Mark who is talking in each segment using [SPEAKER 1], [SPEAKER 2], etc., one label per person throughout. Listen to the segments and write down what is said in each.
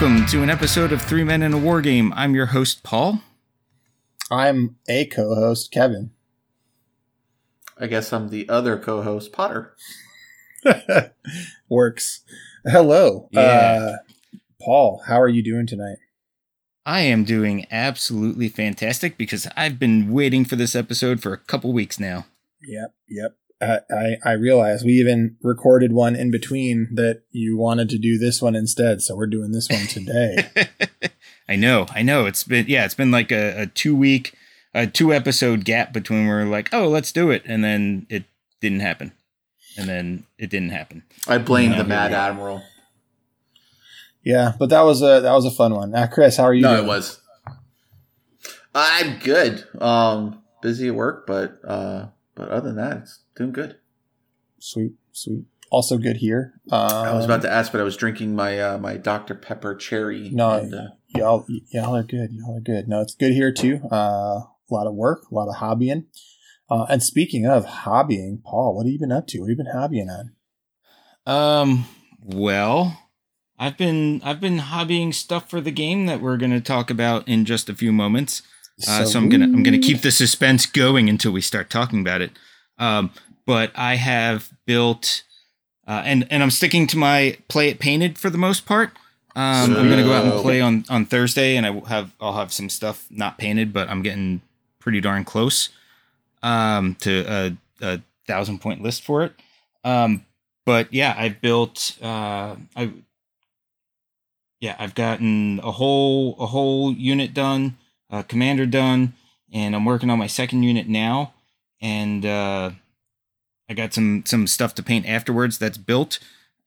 [SPEAKER 1] welcome to an episode of Three Men in a War Game. I'm your host, Paul.
[SPEAKER 2] I'm a co-host, Kevin.
[SPEAKER 3] I guess I'm the other co-host, Potter.
[SPEAKER 2] Works. Hello,
[SPEAKER 1] Yeah.
[SPEAKER 2] uh, Paul. How are you doing tonight?
[SPEAKER 1] I am doing absolutely fantastic because I've been waiting for this episode for a couple weeks now.
[SPEAKER 2] Yep, yep. Uh, I I realize we even recorded one in between that you wanted to do this one instead, so we're doing this one today.
[SPEAKER 1] I know, I know. It's been yeah, it's been like a, a two week, a two episode gap between where we're like, oh, let's do it, and then it didn't happen, and then it didn't happen.
[SPEAKER 3] I blame the Mad. Admiral.
[SPEAKER 2] yeah, but that was a that was a fun one. Uh, Chris, how are you?
[SPEAKER 3] no,
[SPEAKER 2] doing?
[SPEAKER 3] it was. I'm good. Um, busy at work, but uh, but other than that, it's doing good.
[SPEAKER 2] sweet, sweet. Also good here. Um,
[SPEAKER 3] I was about to ask, but I was drinking my uh, my Dr Pepper cherry.
[SPEAKER 2] No,
[SPEAKER 3] and, uh,
[SPEAKER 2] y'all y'all are good y'all are good no it's good here too uh a lot of work a lot of hobbying uh and speaking of hobbying paul what have you been up to what have you been hobbying on
[SPEAKER 1] Um, well, I've been I've been hobbying stuff for the game that we're going to talk about in just a few moments. Uh, so I'm gonna I'm gonna keep the suspense going until we start talking about it. Um, but I have built, uh, and and I'm sticking to my play it painted for the most part. Um, I'm gonna go out and play on on Thursday, and I will have I'll have some stuff not painted, but I'm getting pretty darn close um, to a, a thousand point list for it. Um, but yeah, I've built uh, I yeah I've gotten a whole a whole unit done uh, commander done, and I'm working on my second unit now, and uh, I got some some stuff to paint afterwards that's built.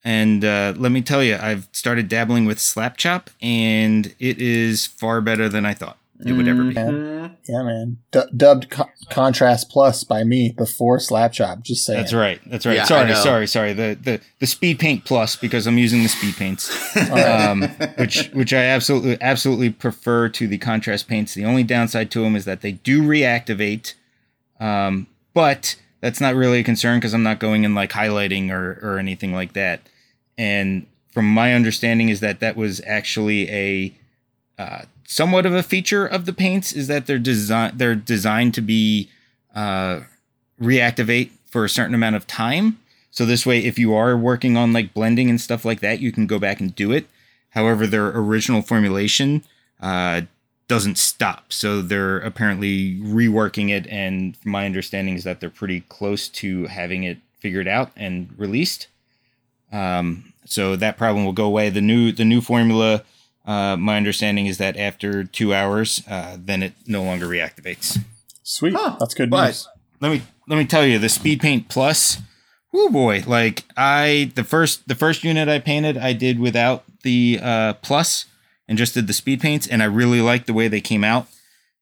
[SPEAKER 1] And uh, let me tell you, I've started dabbling with Slapchop, and it is far better than I thought it would ever be.
[SPEAKER 3] mhm.
[SPEAKER 2] yeah man D- dubbed co- contrast plus by me before slapchop just saying
[SPEAKER 1] That's right. That's right.
[SPEAKER 3] Yeah,
[SPEAKER 1] sorry, sorry, sorry. The, the the speed paint plus because I'm using the speed paints. um, which which I absolutely absolutely prefer to the contrast paints. The only downside to them is that they do reactivate, um, but that's not really a concern because I'm not going and like highlighting or or anything like that. And from my understanding is that that was actually a uh, somewhat of a feature of the paints is that they're design they're designed to be uh, reactivate for a certain amount of time. So this way, if you are working on like blending and stuff like that, you can go back and do it. However, their original formulation uh, doesn't stop. So they're apparently reworking it, and my understanding is that they're pretty close to having it figured out and released. Um, so that problem will go away. The new the new formula, uh, my understanding is that after two hours, uh, then it no longer reactivates.
[SPEAKER 2] sweet
[SPEAKER 3] Huh,
[SPEAKER 2] that's good
[SPEAKER 1] but-
[SPEAKER 2] news
[SPEAKER 1] let me let me tell you the speed paint plus oh boy like i the first the first unit i painted i did without the uh plus and just did the speed paints and i really liked the way they came out.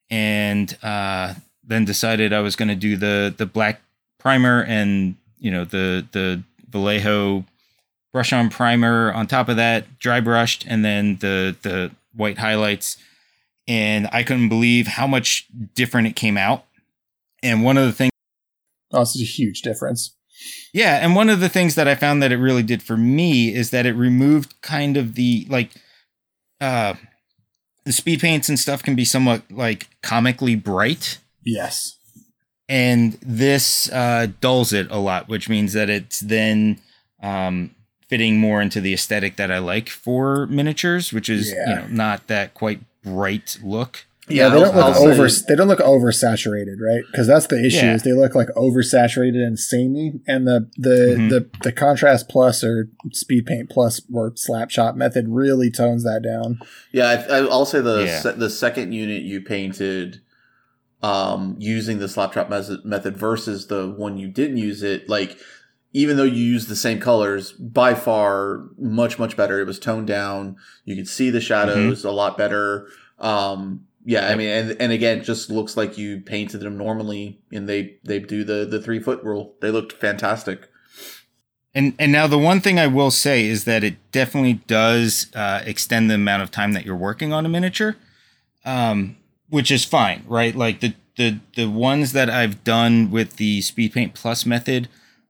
[SPEAKER 1] And uh then decided i was going to do the the black primer and you know the the vallejo brush on primer on top of that dry brushed and then the the white highlights. And i couldn't believe how much different it came out. And one of the things
[SPEAKER 2] oh this is a huge difference.
[SPEAKER 1] Yeah, and one of the things that I found that it really did for me is that it removed kind of the like uh the speed paints and stuff can be somewhat like comically bright
[SPEAKER 2] yes
[SPEAKER 1] and this uh dulls it a lot, which means that it's then um fitting more into the aesthetic that I like for miniatures, which is,
[SPEAKER 2] Yeah.
[SPEAKER 1] you know, not that quite bright look.
[SPEAKER 2] Yeah, they don't
[SPEAKER 3] I'll-
[SPEAKER 2] look
[SPEAKER 3] I'll
[SPEAKER 2] over
[SPEAKER 3] say-
[SPEAKER 2] they don't look oversaturated right because that's the issue
[SPEAKER 1] Yeah.
[SPEAKER 2] is they look like oversaturated and samey and the the,
[SPEAKER 1] Mhm.
[SPEAKER 2] the the contrast plus or speed paint plus or slapchop method really tones that down
[SPEAKER 3] Yeah, I, I- I'll say the
[SPEAKER 1] Yeah.
[SPEAKER 3] se- the second unit you painted, um, using the slapchop mes- method versus the one you didn't use it, like even though you used the same colors, by far much much better. It was toned down. You could see the shadows a lot better. Um, yeah, I mean, and and again, just looks like you painted them normally, and they they do the the three foot rule. They looked fantastic.
[SPEAKER 1] And and now the one thing I will say is that it definitely does uh, extend the amount of time that you're working on a miniature, um, which is fine, right? Like the the the ones that I've done with the Speed Paint Plus method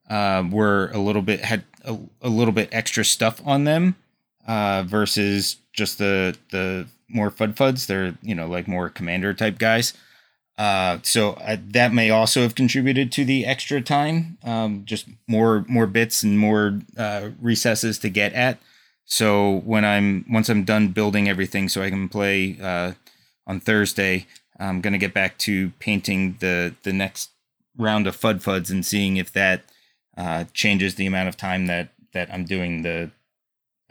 [SPEAKER 1] uh, were a little bit had a, a little bit extra stuff on them, uh, versus just the the more fud fuds. They're you know like more commander type guys. Uh, so uh, that may also have contributed to the extra time. Um, just more more bits and more uh, recesses to get at. So when I'm once I'm done building everything, so I can play uh, on Thursday, I'm gonna get back to painting the the next round of fud fuds and seeing if that uh, changes the amount of time that that I'm doing the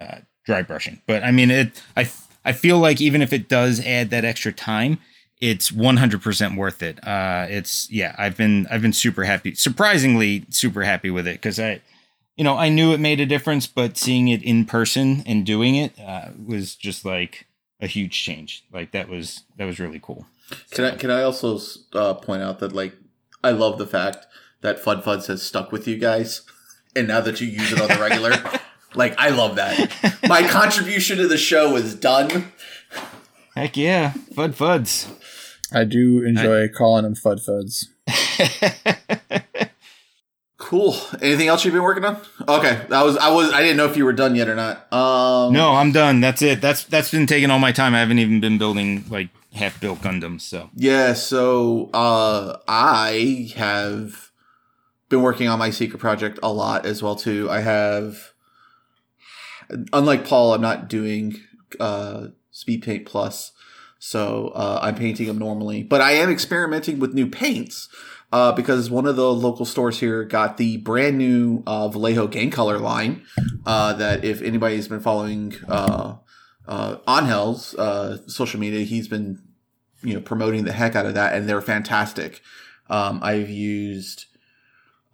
[SPEAKER 1] uh, dry brushing. But I mean, it I I feel like even if it does add that extra time, it's 100% worth it. Uh, it's yeah, I've been I've been super happy, surprisingly super happy with it because I, you know, I knew it made a difference, but seeing it in person and doing it uh, was just like a huge change. Like that was that was really cool.
[SPEAKER 3] Can I can I also uh, point out that like I love the fact that Fud Fuds has stuck with you guys, and now that you use it on the regular, like I love that. My contribution to the show is done.
[SPEAKER 1] Heck yeah, Fud Fuds.
[SPEAKER 2] I do enjoy I, calling them Fud Fuds.
[SPEAKER 3] cool. Anything else you've been working on? Okay, that was I was I didn't know if you were done yet or not. Um,
[SPEAKER 1] no, I'm done. That's it. That's that's been taking all my time. I haven't even been building like half built Gundams. So
[SPEAKER 3] yeah. So uh, I have been working on my secret project a lot as well too. I have, unlike Paul, I'm not doing uh, Speed Paint Plus. So uh, I'm painting them normally, but I am experimenting with new paints uh, because one of the local stores here got the brand new uh, Vallejo Game Color line. Uh, that if anybody's been following uh, uh, Angel's uh, social media, he's been you know promoting the heck out of that, and they're fantastic. Um, I've used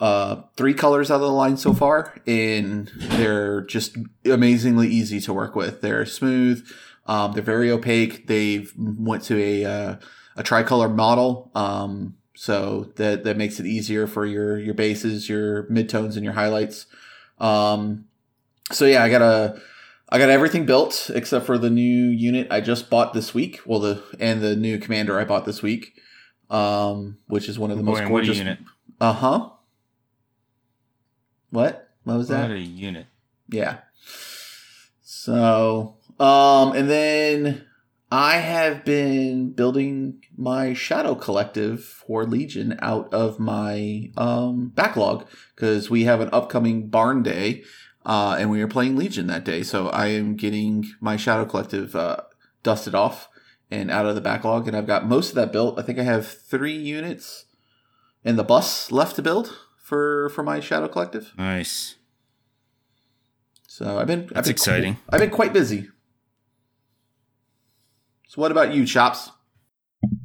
[SPEAKER 3] uh, three colors out of the line so far, and they're just amazingly easy to work with. They're smooth. Um, they're very opaque. They've went to a uh, a tricolor model, um, so that that makes it easier for your your bases, your midtones, and your highlights. Um, so yeah, I got a I got everything built except for the new unit I just bought this week. Well, the and the new commander I bought this week, um, which is one of the most gorgeous. unit. Uh huh. What? What was that?
[SPEAKER 1] What a unit.
[SPEAKER 3] Yeah. So um, and then I have been building my Shadow Collective for Legion out of my um, backlog because we have an upcoming barn day, uh, and we are playing Legion that day. So I am getting my Shadow Collective uh, dusted off and out of the backlog, and I've got most of that built. I think I have three units and the bus left to build for for my Shadow Collective.
[SPEAKER 1] Nice.
[SPEAKER 3] So I've been
[SPEAKER 1] that's
[SPEAKER 3] I've been
[SPEAKER 1] exciting.
[SPEAKER 3] I've been quite busy. So what about you, Chops?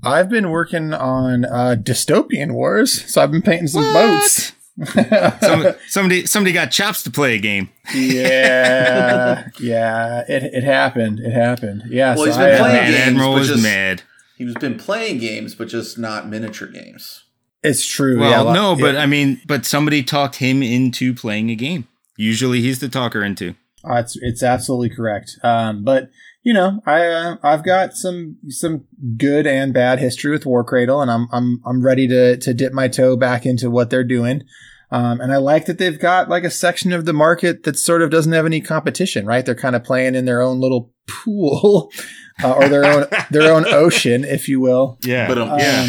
[SPEAKER 2] I've been working on uh, dystopian wars, so I've been painting some what? boats.
[SPEAKER 1] Some, somebody somebody got chops to play a game.
[SPEAKER 2] yeah, yeah, it it happened. It happened. Yeah.
[SPEAKER 3] Well, so he's been I, playing uh, games, Admiral was just, mad. He's been playing games, but just not miniature games.
[SPEAKER 2] It's true.
[SPEAKER 1] Well, yeah, no, but I mean, but somebody talked him into playing a game. Usually, he's the talker into.
[SPEAKER 2] Uh, it's it's absolutely correct. Um, but you know, I uh, I've got some some good and bad history with War Cradle, and I'm I'm I'm ready to to dip my toe back into what they're doing. Um, and I like that they've got like a section of the market that sort of doesn't have any competition, right? They're kind of playing in their own little pool uh, or their own their own ocean, if you will.
[SPEAKER 1] Yeah, but um, yeah.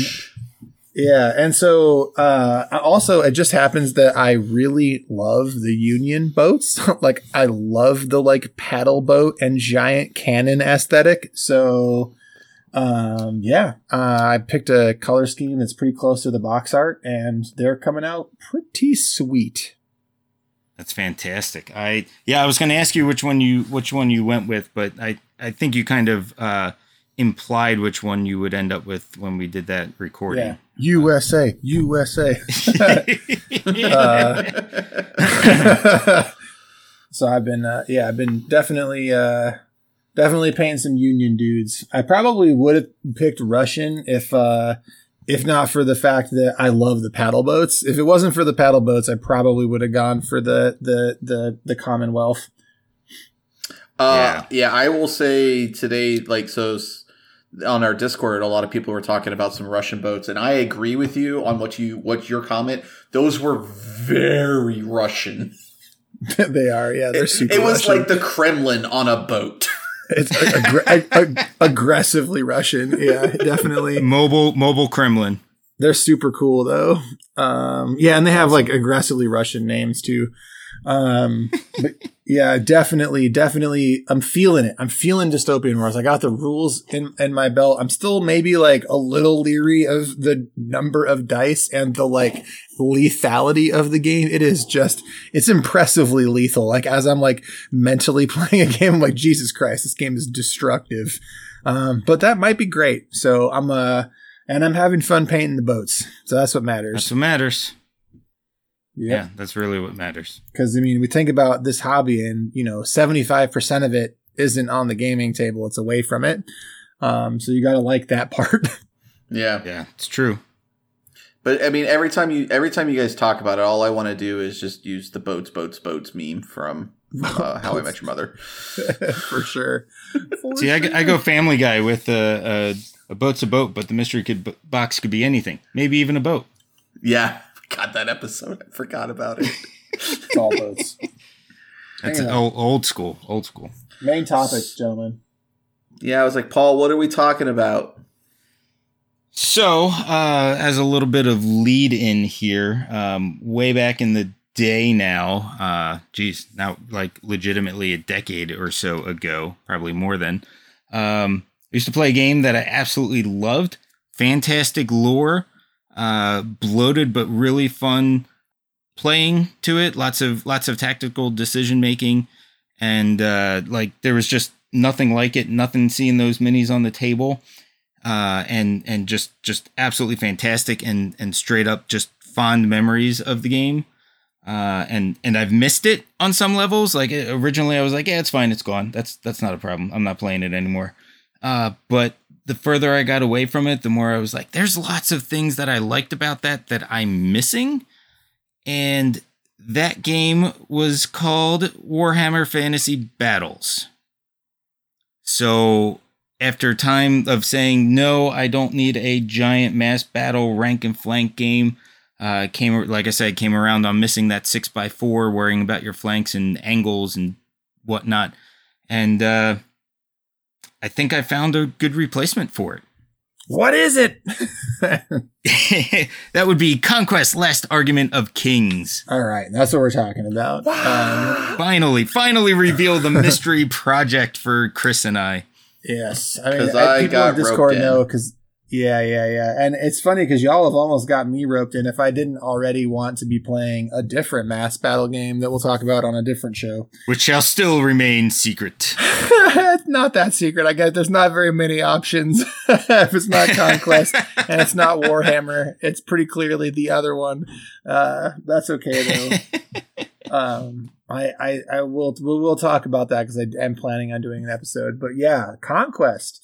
[SPEAKER 2] Yeah, and so uh, also it just happens that I really love the Union boats. like I love the like paddle boat and giant cannon aesthetic. So um, yeah, uh, I picked a color scheme that's pretty close to the box art, and they're coming out pretty sweet.
[SPEAKER 1] That's fantastic. I yeah, I was going to ask you which one you which one you went with, but I I think you kind of uh, implied which one you would end up with when we did that recording. Yeah.
[SPEAKER 2] USA, USA. uh, so I've been, uh, yeah, I've been definitely, uh, definitely painting some Union dudes. I probably would have picked Russian if, uh, if not for the fact that I love the paddle boats. If it wasn't for the paddle boats, I probably would have gone for the the the the Commonwealth.
[SPEAKER 3] Uh, yeah. yeah, I will say today, like so on our Discord, a lot of people were talking about some Russian boats, and I agree with you on what you what your comment. Those were very Russian.
[SPEAKER 2] they are. Yeah, they're
[SPEAKER 3] It,
[SPEAKER 2] super.
[SPEAKER 3] it was
[SPEAKER 2] Russian.
[SPEAKER 3] like the Kremlin on a boat.
[SPEAKER 2] it's aggr- ag- ag- aggressively Russian. Yeah, definitely.
[SPEAKER 1] Mobile mobile Kremlin.
[SPEAKER 2] They're super cool though. Um, yeah, and they have like aggressively Russian names too. Um, but yeah, definitely, definitely. I'm feeling it. I'm feeling dystopian wars. I got the rules in in my belt. I'm still maybe like a little leery of the number of dice and the like lethality of the game. It is just, it's impressively lethal. Like as I'm like mentally playing a game, I'm like, Jesus Christ, this game is destructive. Um, but that might be great. So I'm uh and I'm having fun painting the boats. So that's what
[SPEAKER 1] That's
[SPEAKER 2] matters.
[SPEAKER 1] what matters.
[SPEAKER 2] Yeah.
[SPEAKER 1] Yeah, that's really what matters.
[SPEAKER 2] Because I mean, we think about this hobby, and you know, seventy five percent of it isn't on the gaming table; it's away from it. Um, so you got to like that part.
[SPEAKER 3] Yeah.
[SPEAKER 1] Yeah, it's true.
[SPEAKER 3] But I mean, every time you every time you guys talk about it, all I want to do is just use the boats, boats, boats meme from uh, How I Met Your Mother.
[SPEAKER 2] for sure. For
[SPEAKER 1] See, I go Family Guy with a, a, a boat's a boat, but the mystery could b- box could be anything, maybe even a boat.
[SPEAKER 3] Yeah, got that episode. I forgot about it.
[SPEAKER 2] It's all boats.
[SPEAKER 1] That's
[SPEAKER 2] an
[SPEAKER 1] old, old school, old school.
[SPEAKER 2] Main topics, gentlemen.
[SPEAKER 3] yeah, I was like, Paul, what are we talking about?
[SPEAKER 1] So, uh, as a little bit of lead in here, um, way back in the day now, uh, geez, now like legitimately a decade or so ago, probably more than, um, I used to play a game that I absolutely loved. Fantastic lore, uh, bloated but really fun playing to it. Lots of lots of tactical decision making, and uh, like there was just nothing like it. Nothing seeing those minis on the table uh, and and just just absolutely fantastic and and straight up just fond memories of the game. Uh, and and I've missed it on some levels. Like originally, I was like, yeah, it's fine, it's gone. That's that's not a problem. I'm not playing it anymore. Uh, but the further I got away from it, the more I was like, there's lots of things that I liked about that that I'm missing. And that game was called Warhammer Fantasy Battles. So after time of saying no, I don't need a giant mass battle rank and flank game. Uh, came like I said, came around on missing that six by four, worrying about your flanks and angles and whatnot, and uh, I think I found a good replacement for it.
[SPEAKER 2] What is it?
[SPEAKER 1] it. that would be Conquest: Last Argument of Kings.
[SPEAKER 2] All right, that's what we're talking about. Um,
[SPEAKER 1] Finally, finally reveal the mystery project for Chris and I.
[SPEAKER 2] yes, I mean,
[SPEAKER 3] 'Cause
[SPEAKER 2] I,
[SPEAKER 3] I got
[SPEAKER 2] on Discord
[SPEAKER 3] roped in.
[SPEAKER 2] know because yeah, yeah, yeah, and it's funny because y'all have almost got me roped in. If I didn't already want to be playing a different mass battle game that we'll talk about on a different show,
[SPEAKER 1] which shall still remain secret.
[SPEAKER 2] it's not that secret. I guess there's not very many options. if it's not Conquest and it's not Warhammer, it's pretty clearly the other one. Uh, that's okay though. um, I, I, I will, we will talk about that because I am planning on doing an episode. But yeah, Conquest.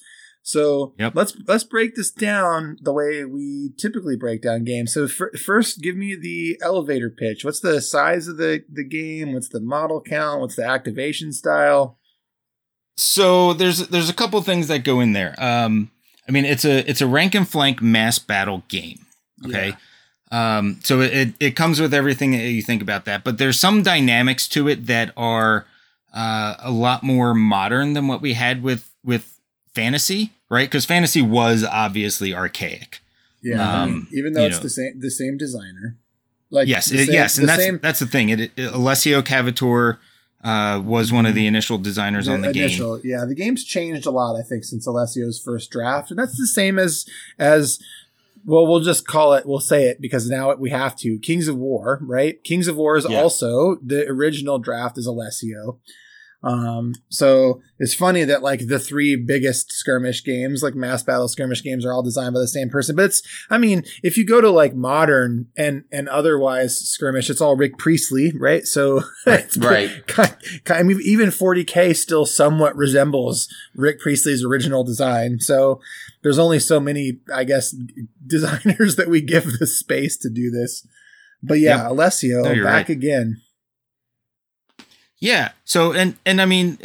[SPEAKER 2] So
[SPEAKER 1] Yep.
[SPEAKER 2] let's let's break this down the way we typically break down games. So fir- first, give me the elevator pitch. What's the size of the the game? What's the model count? What's the activation style?
[SPEAKER 1] So there's there's a couple things that go in there. Um, I mean, it's a it's a rank and flank mass battle game. Okay. Um, so it, it it comes with everything that you think about that, but there's some dynamics to it that are uh, a lot more modern than what we had with with fantasy, right? Because fantasy was obviously archaic.
[SPEAKER 2] Yeah,
[SPEAKER 1] Um,
[SPEAKER 2] even though it's
[SPEAKER 1] know.
[SPEAKER 2] the same the same designer. Like
[SPEAKER 1] yes, it-
[SPEAKER 2] same-
[SPEAKER 1] yes, and that's
[SPEAKER 2] same
[SPEAKER 1] that's the thing. It, it Alessio Cavatore uh, was one of the initial designers on the game.
[SPEAKER 2] Yeah, the game's changed a lot, I think, since Alessio's first draft, and that's the same as as well. We'll just call it. We'll say it because now we have to. Kings of War, right? Kings of War is
[SPEAKER 1] Yeah.
[SPEAKER 2] also the original draft is Alessio. Um, so it's funny that like the three biggest skirmish games, like mass battle skirmish games, are all designed by the same person. But it's, I mean, if you go to like modern and and otherwise skirmish, it's all Rick Priestley, right? So it's
[SPEAKER 3] Right.
[SPEAKER 2] Kind, kind, I mean, even 40k still somewhat resembles Rick Priestley's original design. So there's only so many, I guess, designers that we give the space to do this. But yeah, Alessio
[SPEAKER 1] No,
[SPEAKER 2] back
[SPEAKER 1] right.
[SPEAKER 2] again.
[SPEAKER 1] Yeah. So and and I mean,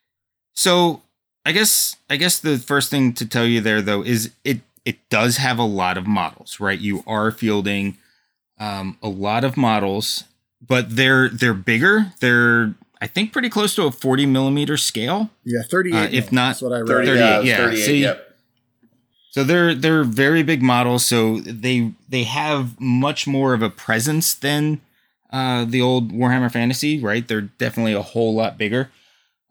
[SPEAKER 1] so I guess I guess the first thing to tell you there though is it it does have a lot of models, right? You are fielding um, a lot of models, but they're they're bigger. They're I think pretty close to a 40 millimeter scale.
[SPEAKER 2] Yeah, 38.
[SPEAKER 1] Uh, if not
[SPEAKER 2] that's what I read.
[SPEAKER 3] 30,
[SPEAKER 1] 38,
[SPEAKER 3] yeah,
[SPEAKER 1] yeah.
[SPEAKER 3] 38,
[SPEAKER 1] See?
[SPEAKER 3] yep.
[SPEAKER 1] So they're they're very big models. So they they have much more of a presence than uh, the old Warhammer Fantasy, right? They're definitely a whole lot bigger.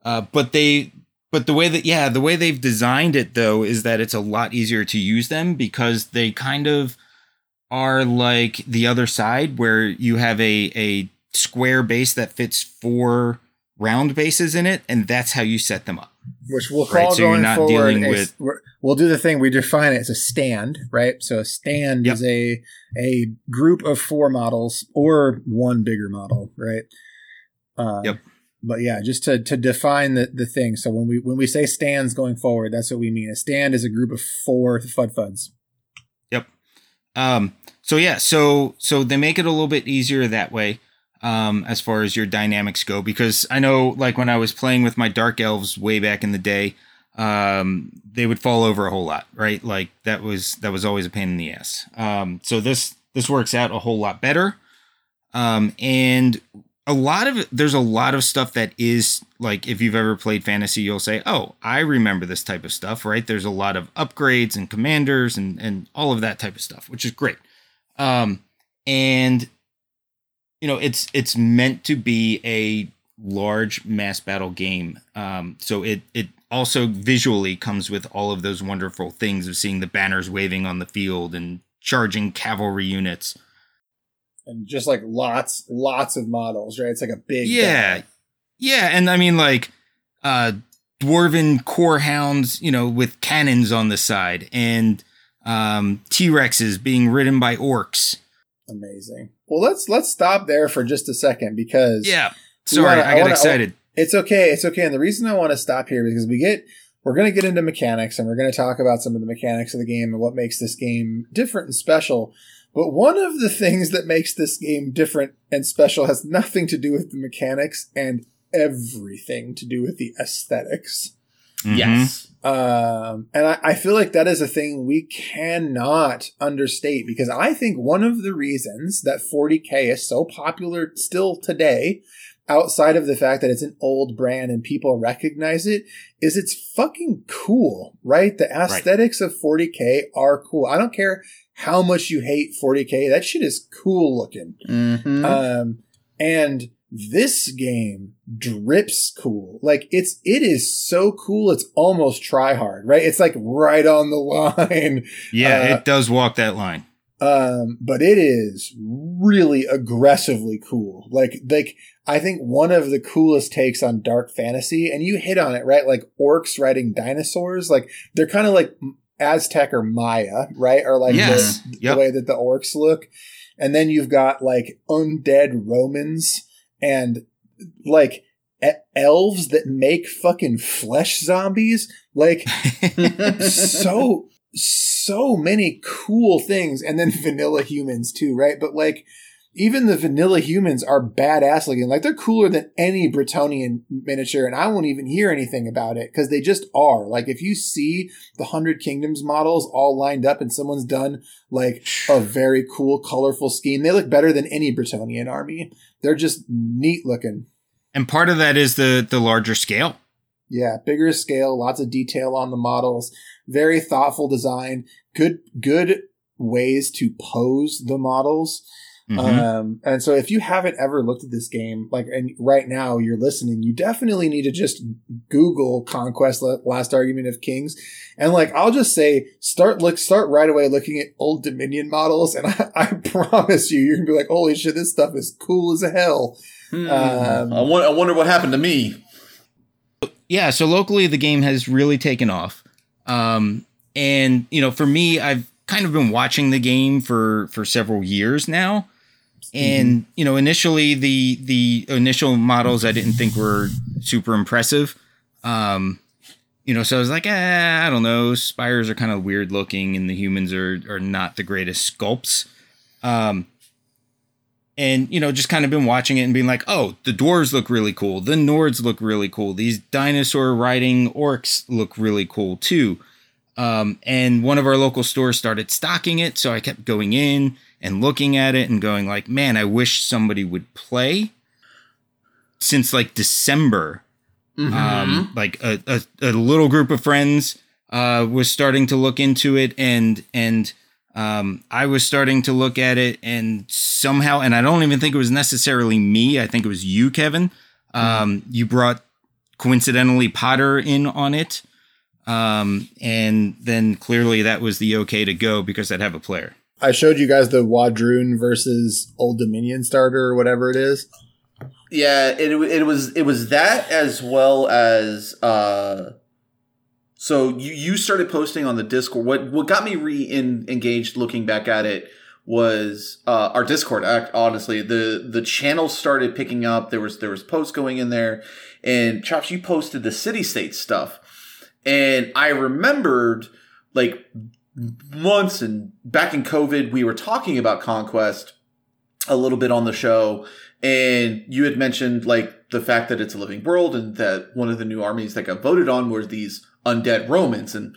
[SPEAKER 1] Uh, but they but the way that yeah the way they've designed it though is that it's a lot easier to use them because they kind of are like the other side where you have a a square base that fits four round bases in it and that's how you set them up
[SPEAKER 2] which we'll
[SPEAKER 1] Right,
[SPEAKER 2] call
[SPEAKER 1] so
[SPEAKER 2] going
[SPEAKER 1] not
[SPEAKER 2] forward.
[SPEAKER 1] dealing
[SPEAKER 2] a-
[SPEAKER 1] with-
[SPEAKER 2] we'll do the thing we define it as a stand, right? So a stand
[SPEAKER 1] Yep.
[SPEAKER 2] is a a group of four models or one bigger model, right? Um,
[SPEAKER 1] Yep.
[SPEAKER 2] But yeah, just to, to define the, the thing. So when we when we say stands going forward, that's what we mean. A stand is a group of four fud fuds. Yep.
[SPEAKER 1] Um, so yeah, so so they make it a little bit easier that way, um, as far as your dynamics go, because I know like when I was playing with my dark elves way back in the day, um, they would fall over a whole lot, right? Like that was that was always a pain in the ass. Um, so this this works out a whole lot better. Um, and a lot of there's a lot of stuff that is like if you've ever played fantasy, you'll say, "Oh, I remember this type of stuff." Right? There's a lot of upgrades and commanders and and all of that type of stuff, which is great. Um, and you know, it's it's meant to be a large mass battle game. Um, so it it also visually comes with all of those wonderful things of seeing the banners waving on the field and charging cavalry units.
[SPEAKER 2] And just like lots, lots of models, right? It's like a big
[SPEAKER 1] Yeah. Yeah, and I mean like uh dwarven core hounds, you know, with cannons on the side and um T-Rexes being ridden by orcs.
[SPEAKER 2] Amazing. Well let's let's stop there for just a second because
[SPEAKER 1] Yeah. Sorry,
[SPEAKER 2] wanna-
[SPEAKER 1] I
[SPEAKER 2] I
[SPEAKER 1] got
[SPEAKER 2] wanna- oh,
[SPEAKER 1] excited.
[SPEAKER 2] It's okay. It's okay. And the reason I want to stop here because we get we're going to get into mechanics and we're going to talk about some of the mechanics of the game and what makes this game different and special. But one of the things that makes this game different and special has nothing to do with the mechanics and everything to do with the aesthetics.
[SPEAKER 1] Mhm.
[SPEAKER 3] Yes.
[SPEAKER 2] Um, and I, I feel like that is a thing we cannot understate because I think one of the reasons that 40K is so popular still today, outside of the fact that it's an old brand and people recognize it, is it's fucking cool, right? The aesthetics of 40K are cool. I don't care how much you hate 40K, that shit is cool looking.
[SPEAKER 3] Mm-hmm.
[SPEAKER 2] Um, and this game drips cool. Like it's it is so cool. It's almost try hard, right? It's like right on the line.
[SPEAKER 1] Yeah,
[SPEAKER 2] Uh,
[SPEAKER 1] it does walk that line.
[SPEAKER 2] Um, but it is really aggressively cool. Like like I think one of the coolest takes on dark fantasy, and you hit on it, right? Like orcs riding dinosaurs. Like they're kind of like Aztec or Maya, right? Or like
[SPEAKER 1] Yes.
[SPEAKER 2] the,
[SPEAKER 1] Yep.
[SPEAKER 2] the way that the orcs look. And then you've got like undead Romans and like elves that make fucking flesh zombies. Like so so many cool things and then vanilla humans too right but like even the vanilla humans are badass looking like they're cooler than any bretonnian miniature and i won't even hear anything about it because they just are like if you see the hundred kingdoms models all lined up and someone's done like a very cool colorful scheme they look better than any bretonnian army they're just neat looking
[SPEAKER 1] and part of that is the the larger scale.
[SPEAKER 2] yeah, bigger scale, lots of detail on the models, very thoughtful design, good good ways to pose the models.
[SPEAKER 1] Mhm.
[SPEAKER 2] Um, and so if you haven't ever looked at this game, like, and right now you're listening, you definitely need to just Google Conquest Last Argument of Kings. And like, I'll just say, start look, start right away looking at old Dominion models. And I, I promise you, you're gonna be like, holy shit, this stuff is cool as hell.
[SPEAKER 3] Hmm.
[SPEAKER 2] Um,
[SPEAKER 3] I, won- I wonder what happened to me.
[SPEAKER 1] yeah, so locally the game has really taken off. Um, and you know, for me, I've kind of been watching the game for for several years now. And you know, initially the the initial models I didn't think were super impressive. Um, you know, so I was like, eh, I don't know. Spires are kind of weird looking, and the humans are are not the greatest sculpts. Um, and you know, just kind of been watching it and being like, oh, the dwarves look really cool. The Nords look really cool. These dinosaur riding orcs look really cool too. Um, and one of our local stores started stocking it, so I kept going in and looking at it and going like, man, I wish somebody would play. Since like December,
[SPEAKER 3] Mm-hmm.
[SPEAKER 1] um, like a, a, a little group of friends uh, was starting to look into it, and and um, I was starting to look at it, and somehow, and I don't even think it was necessarily me. I think it was you, Kevin. Um, You brought coincidentally Potter in on it, um, and then clearly that was the okay to go because I'd have a player.
[SPEAKER 2] I showed you guys the W'adrhŭn versus Old Dominion starter or whatever it is.
[SPEAKER 3] Yeah, it it was it was that as well as uh so you you started posting on the Discord. What what got me re engaged looking back at it was uh our Discord act honestly. The the channel started picking up. There was there was posts going in there and Chops you posted the city state stuff. And I remembered like months and back in COVID we were talking about Conquest a little bit on the show and you had mentioned like the fact that it's a living world and that one of the new armies that got voted on were these undead Romans. And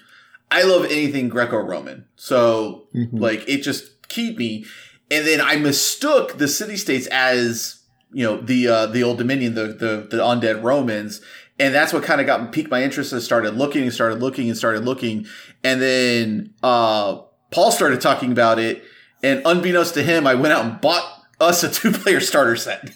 [SPEAKER 3] I love anything Greco Roman. So
[SPEAKER 2] Mhm.
[SPEAKER 3] like it just keyed me. And then I mistook the city states as, you know, the uh the old Dominion, the the, the undead Romans. And that's what kind of got piqued my interest. I started looking and started looking and started looking. And then uh Paul started talking about it. And unbeknownst to him, I went out and bought us a two player starter set.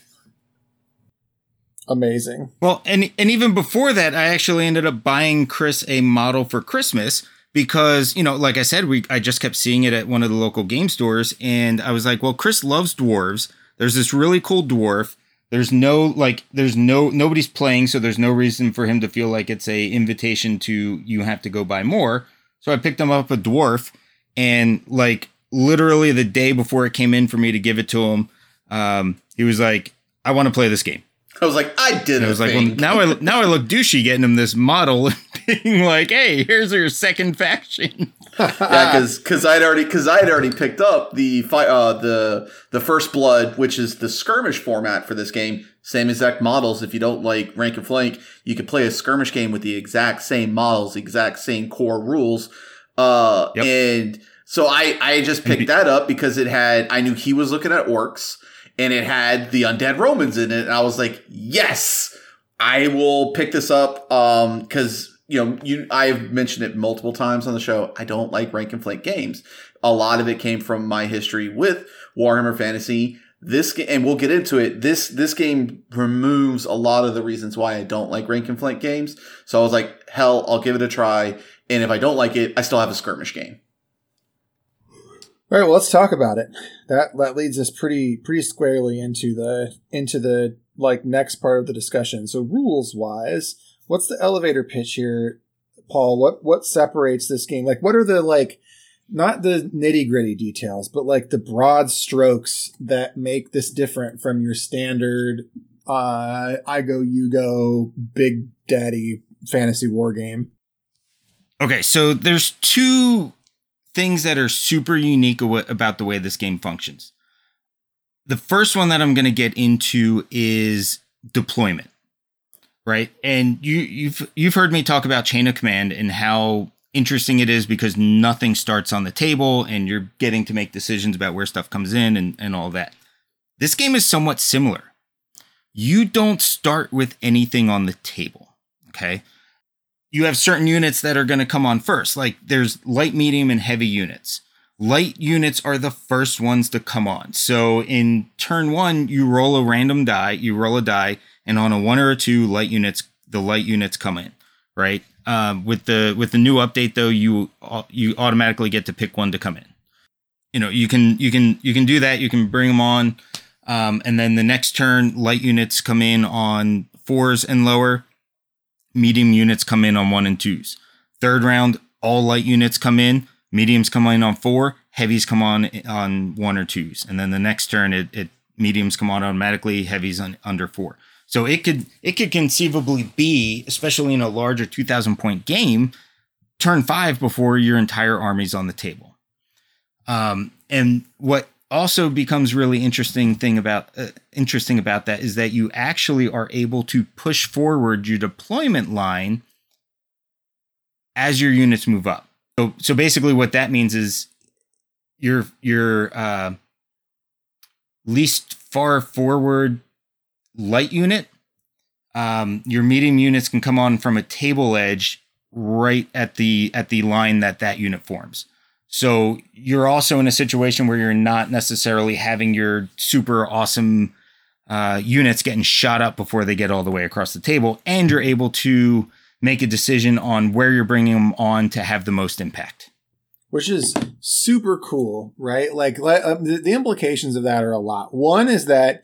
[SPEAKER 2] Amazing.
[SPEAKER 1] Well, and and even before that, I actually ended up buying Chris a model for Christmas because you know, like I said, we I just kept seeing it at one of the local game stores, and I was like, well, Chris loves dwarves. There's this really cool dwarf. There's no like, there's no nobody's playing, so there's no reason for him to feel like it's a invitation to you have to go buy more. So I picked him up a dwarf, and like literally the day before it came in for me to give it to him, um, he was like, I want to play this game.
[SPEAKER 3] I was like, I did
[SPEAKER 1] I was like, well, now I now I look douchey getting him this model, and being like, hey, here's your second faction.
[SPEAKER 3] yeah, because I'd already because I'd already picked up the fi- uh, the the first blood, which is the skirmish format for this game. Same exact models. If you don't like rank and flank, you could play a skirmish game with the exact same models, exact same core rules. Uh,
[SPEAKER 1] Yep.
[SPEAKER 3] and so I I just picked that up because it had I knew he was looking at orcs and it had the undead Romans in it. And I was like, yes, I will pick this up. Um, because you know, you I've mentioned it multiple times on the show. I don't like rank and flank games. A lot of it came from my history with Warhammer Fantasy. This game, and we'll get into it. This this game removes a lot of the reasons why I don't like rank and flank games. So I was like, hell, I'll give it a try. And if I don't like it, I still have a skirmish game.
[SPEAKER 2] All right, well, let's talk about it. That that leads us pretty pretty squarely into the into the like next part of the discussion. So rules wise, what's the elevator pitch here, Paul? What what separates this game? Like, what are the like not the nitty gritty details, but like the broad strokes that make this different from your standard uh I go you go big daddy fantasy war game?
[SPEAKER 1] Okay, so there's two things that are super unique about the way this game functions. The first one that I'm going to get into is deployment, right? And you you've you've heard me talk about chain of command and how interesting it is because nothing starts on the table and you're getting to make decisions about where stuff comes in and, and all that. This game is somewhat similar. You don't start with anything on the table, okay? you have certain units that are going to come on first. Like there's light, medium, and heavy units. Light units are the first ones to come on. So in turn one, you roll a random die, you roll a die, and on a one or a two, light units, the light units come in, right? Um, with the with the new update though, you you automatically get to pick one to come in. You know, you can you can you can do that. You can bring them on, um, and then the next turn, light units come in on fours and lower medium units come in on one and twos. Third round, all light units come in, mediums come in on four, heavies come on on one or twos, and then the next turn, it, it mediums come on automatically, heavies on under four. So it could it could conceivably be, especially in a larger two thousand point game, turn five before your entire army's on the table. Um, and what also becomes really interesting thing about uh, interesting about that is that you actually are able to push forward your deployment line as your units move up. So, so basically, what that means is your your uh, least far forward light unit, um, your medium units can come on from a table edge right at the at the line that that unit forms. So you're also in a situation where you're not necessarily having your super awesome uh, units getting shot up before they get all the way across the table, and you're able to make a decision on where you're bringing them on to have the most impact.
[SPEAKER 2] Which is super cool, right? Like uh, the, the implications of that are a lot. One is that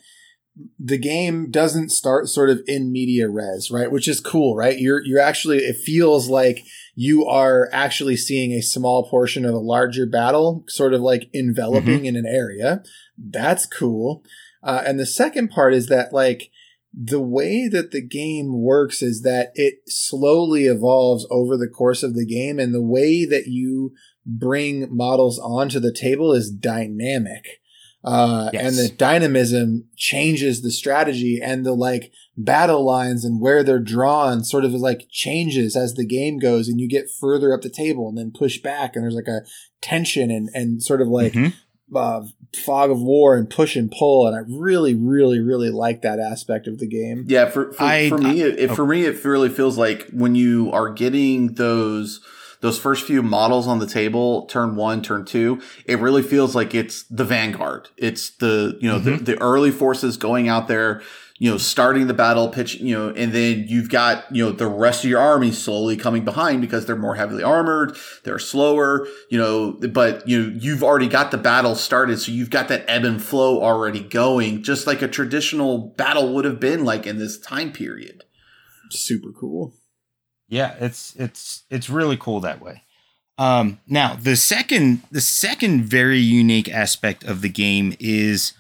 [SPEAKER 2] the game doesn't start sort of in media res, right? Which is cool, right? You're you're actually it feels like you are actually seeing a small portion of a larger battle, sort of like enveloping mm-hmm. in an area. That's cool. Uh, and the second part is that like the way that the game works is that it slowly evolves over the course of the game, and the way that you bring models onto the table is dynamic. Uh, yes. and the dynamism changes the strategy and the like battle lines and where they're drawn sort of like changes as the game goes and you get further up the table and then push back and there's like a tension and, and sort of like mm-hmm. uh, fog of war and push and pull and I really really really like that aspect of the game.
[SPEAKER 3] Yeah, for for, I, for me it, oh. for me it really feels like when you are getting those those first few models on the table, turn one, turn two, it really feels like it's the vanguard. It's the, you know, mm-hmm. the, the early forces going out there, you know, starting the battle pitch, you know, and then you've got, you know, the rest of your army slowly coming behind because they're more heavily armored, they're slower, you know, but you know, you've already got the battle started. So you've got that ebb and flow already going, just like a traditional battle would have been like in this time period.
[SPEAKER 2] Super cool
[SPEAKER 1] yeah, it's it's it's really cool that way. Um, now the second the second very unique aspect of the game is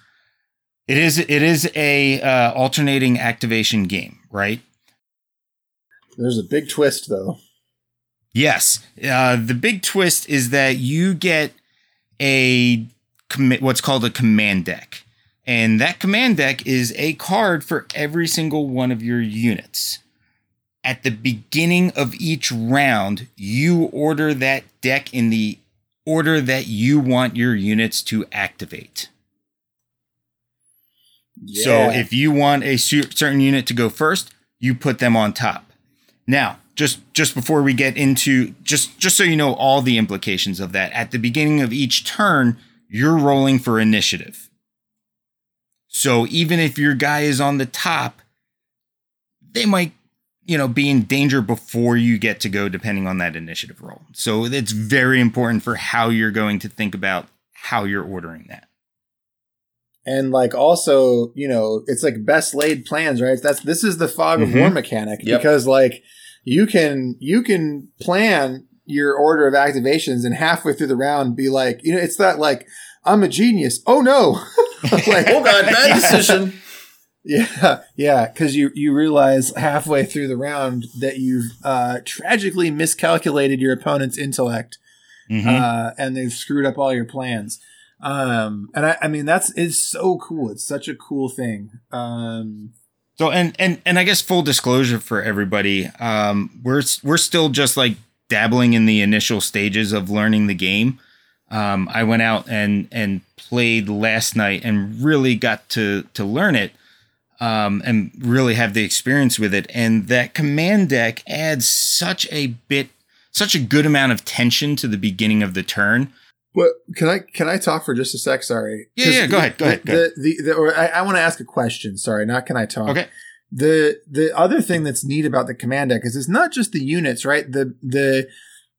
[SPEAKER 1] it is it is a uh, alternating activation game, right?
[SPEAKER 2] There's a big twist though.
[SPEAKER 1] Yes, uh, the big twist is that you get a what's called a command deck, and that command deck is a card for every single one of your units at the beginning of each round, you order that deck in the order that you want your units to activate. Yeah. So if you want a certain unit to go first, you put them on top. Now, just just before we get into just just so you know all the implications of that, at the beginning of each turn, you're rolling for initiative. So even if your guy is on the top, they might you know, be in danger before you get to go, depending on that initiative roll. So it's very important for how you're going to think about how you're ordering that.
[SPEAKER 2] And like also, you know, it's like best laid plans, right? That's this is the fog mm-hmm. of war mechanic yep. because like you can you can plan your order of activations and halfway through the round be like, you know, it's that like I'm a genius. Oh no.
[SPEAKER 3] like, oh god, bad decision.
[SPEAKER 2] Yeah, yeah, because you you realize halfway through the round that you've uh, tragically miscalculated your opponent's intellect, mm-hmm. uh, and they've screwed up all your plans. Um, and I, I mean that's it's so cool. It's such a cool thing. Um,
[SPEAKER 1] so and and and I guess full disclosure for everybody, um, we're we're still just like dabbling in the initial stages of learning the game. Um, I went out and and played last night and really got to to learn it um, and really have the experience with it. And that command deck adds such a bit, such a good amount of tension to the beginning of the turn.
[SPEAKER 2] What can I can I talk for just a sec? Sorry.
[SPEAKER 1] Yeah, yeah. Go ahead. Go ahead. Go
[SPEAKER 2] the, the, the, or I, I want to ask a question. Sorry, not can I talk?
[SPEAKER 1] Okay.
[SPEAKER 2] The the other thing that's neat about the command deck is it's not just the units, right? The the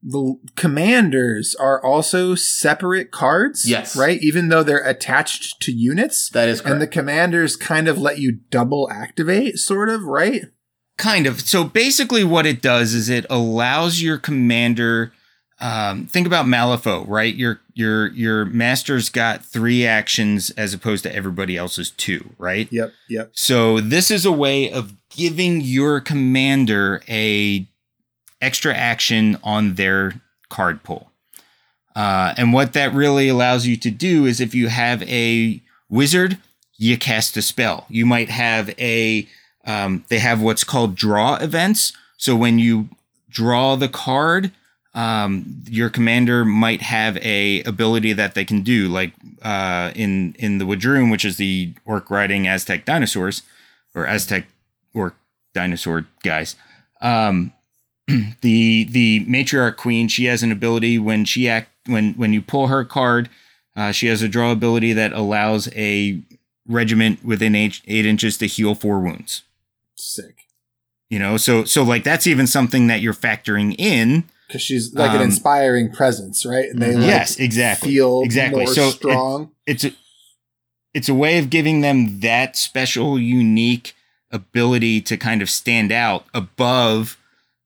[SPEAKER 2] the commanders are also separate cards.
[SPEAKER 3] Yes.
[SPEAKER 2] Right? Even though they're attached to units.
[SPEAKER 3] That is correct.
[SPEAKER 2] And the commanders kind of let you double activate, sort of, right?
[SPEAKER 1] Kind of. So basically, what it does is it allows your commander. Um, think about Malifaux, right? Your your your master's got three actions as opposed to everybody else's two, right?
[SPEAKER 2] Yep, yep.
[SPEAKER 1] So this is a way of giving your commander a extra action on their card pool. Uh, and what that really allows you to do is if you have a wizard, you cast a spell. You might have a, um, they have what's called draw events. So when you draw the card, um, your commander might have a ability that they can do, like uh, in in the W'adrhŭn, which is the orc riding Aztec dinosaurs or Aztec orc dinosaur guys. Um, the the matriarch queen, she has an ability when she act when when you pull her card, uh, she has a draw ability that allows a regiment within eight, eight inches to heal four wounds.
[SPEAKER 2] Sick.
[SPEAKER 1] You know, so so like that's even something that you're factoring in
[SPEAKER 2] because she's like
[SPEAKER 1] Um,
[SPEAKER 2] an inspiring presence, right? And they like,
[SPEAKER 1] yes, exactly.
[SPEAKER 2] feel
[SPEAKER 1] Exactly.
[SPEAKER 2] more
[SPEAKER 1] So it-
[SPEAKER 2] strong.
[SPEAKER 1] it's a it's a way of giving them that special unique ability to kind of stand out above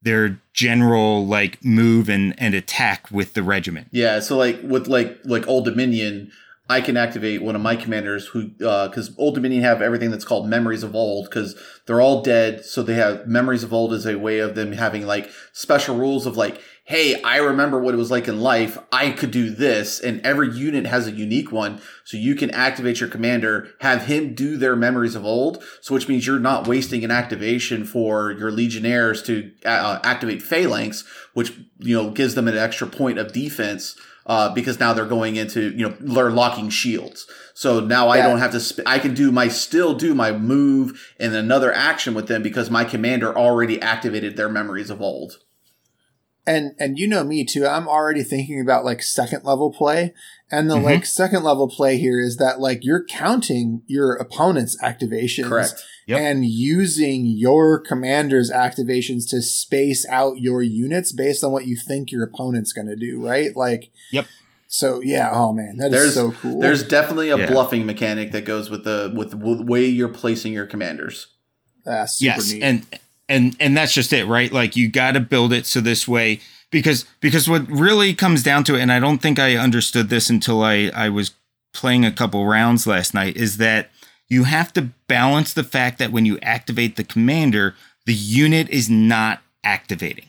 [SPEAKER 1] their general like move and and attack with the regiment.
[SPEAKER 3] Yeah, so like with like like Old Dominion, I can activate one of my commanders who uh, because Old Dominion have everything that's called Memories of Old because they're all dead, so they have Memories of Old as a way of them having like special rules of like, hey, I remember what it was like in life. I could do this, and every unit has a unique one, so you can activate your commander, have him do their Memories of Old, so which means you're not wasting an activation for your Legionnaires to uh, activate Phalanx, which you know gives them an extra point of defense uh, because now they're going into you know they're locking shields. So now I don't have to. Sp- I can do my still do my move and another action with them because my commander already activated their memories of old.
[SPEAKER 2] And and you know me too i'm already thinking about like second level play and the
[SPEAKER 1] Mhm.
[SPEAKER 2] like second level play here is that like you're counting your opponent's activations
[SPEAKER 3] Correct.
[SPEAKER 1] Yep.
[SPEAKER 2] and using your commander's activations to space out your units based on what you think your opponent's going to do right like
[SPEAKER 1] Yep.
[SPEAKER 2] so yeah oh man that is
[SPEAKER 3] There's-
[SPEAKER 2] so cool
[SPEAKER 3] There's definitely a
[SPEAKER 1] Yeah.
[SPEAKER 3] bluffing mechanic that goes with the with the way you're placing your commanders.
[SPEAKER 2] That's super
[SPEAKER 1] yes
[SPEAKER 2] neat.
[SPEAKER 1] and and and that's just it right like you got to build it so this way because because what really comes down to it and i don't think i understood this until i i was playing a couple rounds last night is that you have to balance the fact that when you activate the commander the unit is not activating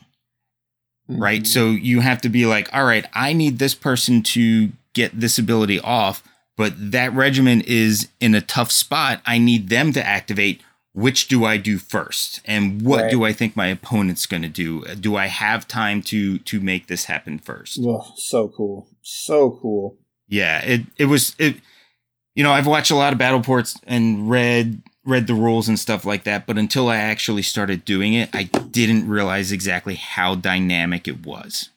[SPEAKER 1] right?
[SPEAKER 2] Mhm.
[SPEAKER 1] So you have to be like, all right, I need this person to get this ability off, but that regiment is in a tough spot. I need them to activate. Which do I do first? And what
[SPEAKER 2] Right.
[SPEAKER 1] do I think my opponent's going to do? Do I have time to to make this happen first?
[SPEAKER 2] oh, so cool so cool
[SPEAKER 1] Yeah, it it was it. You know, I've watched a lot of battle ports and read read the rules and stuff like that, but until I actually started doing it, I didn't realize exactly how dynamic it was.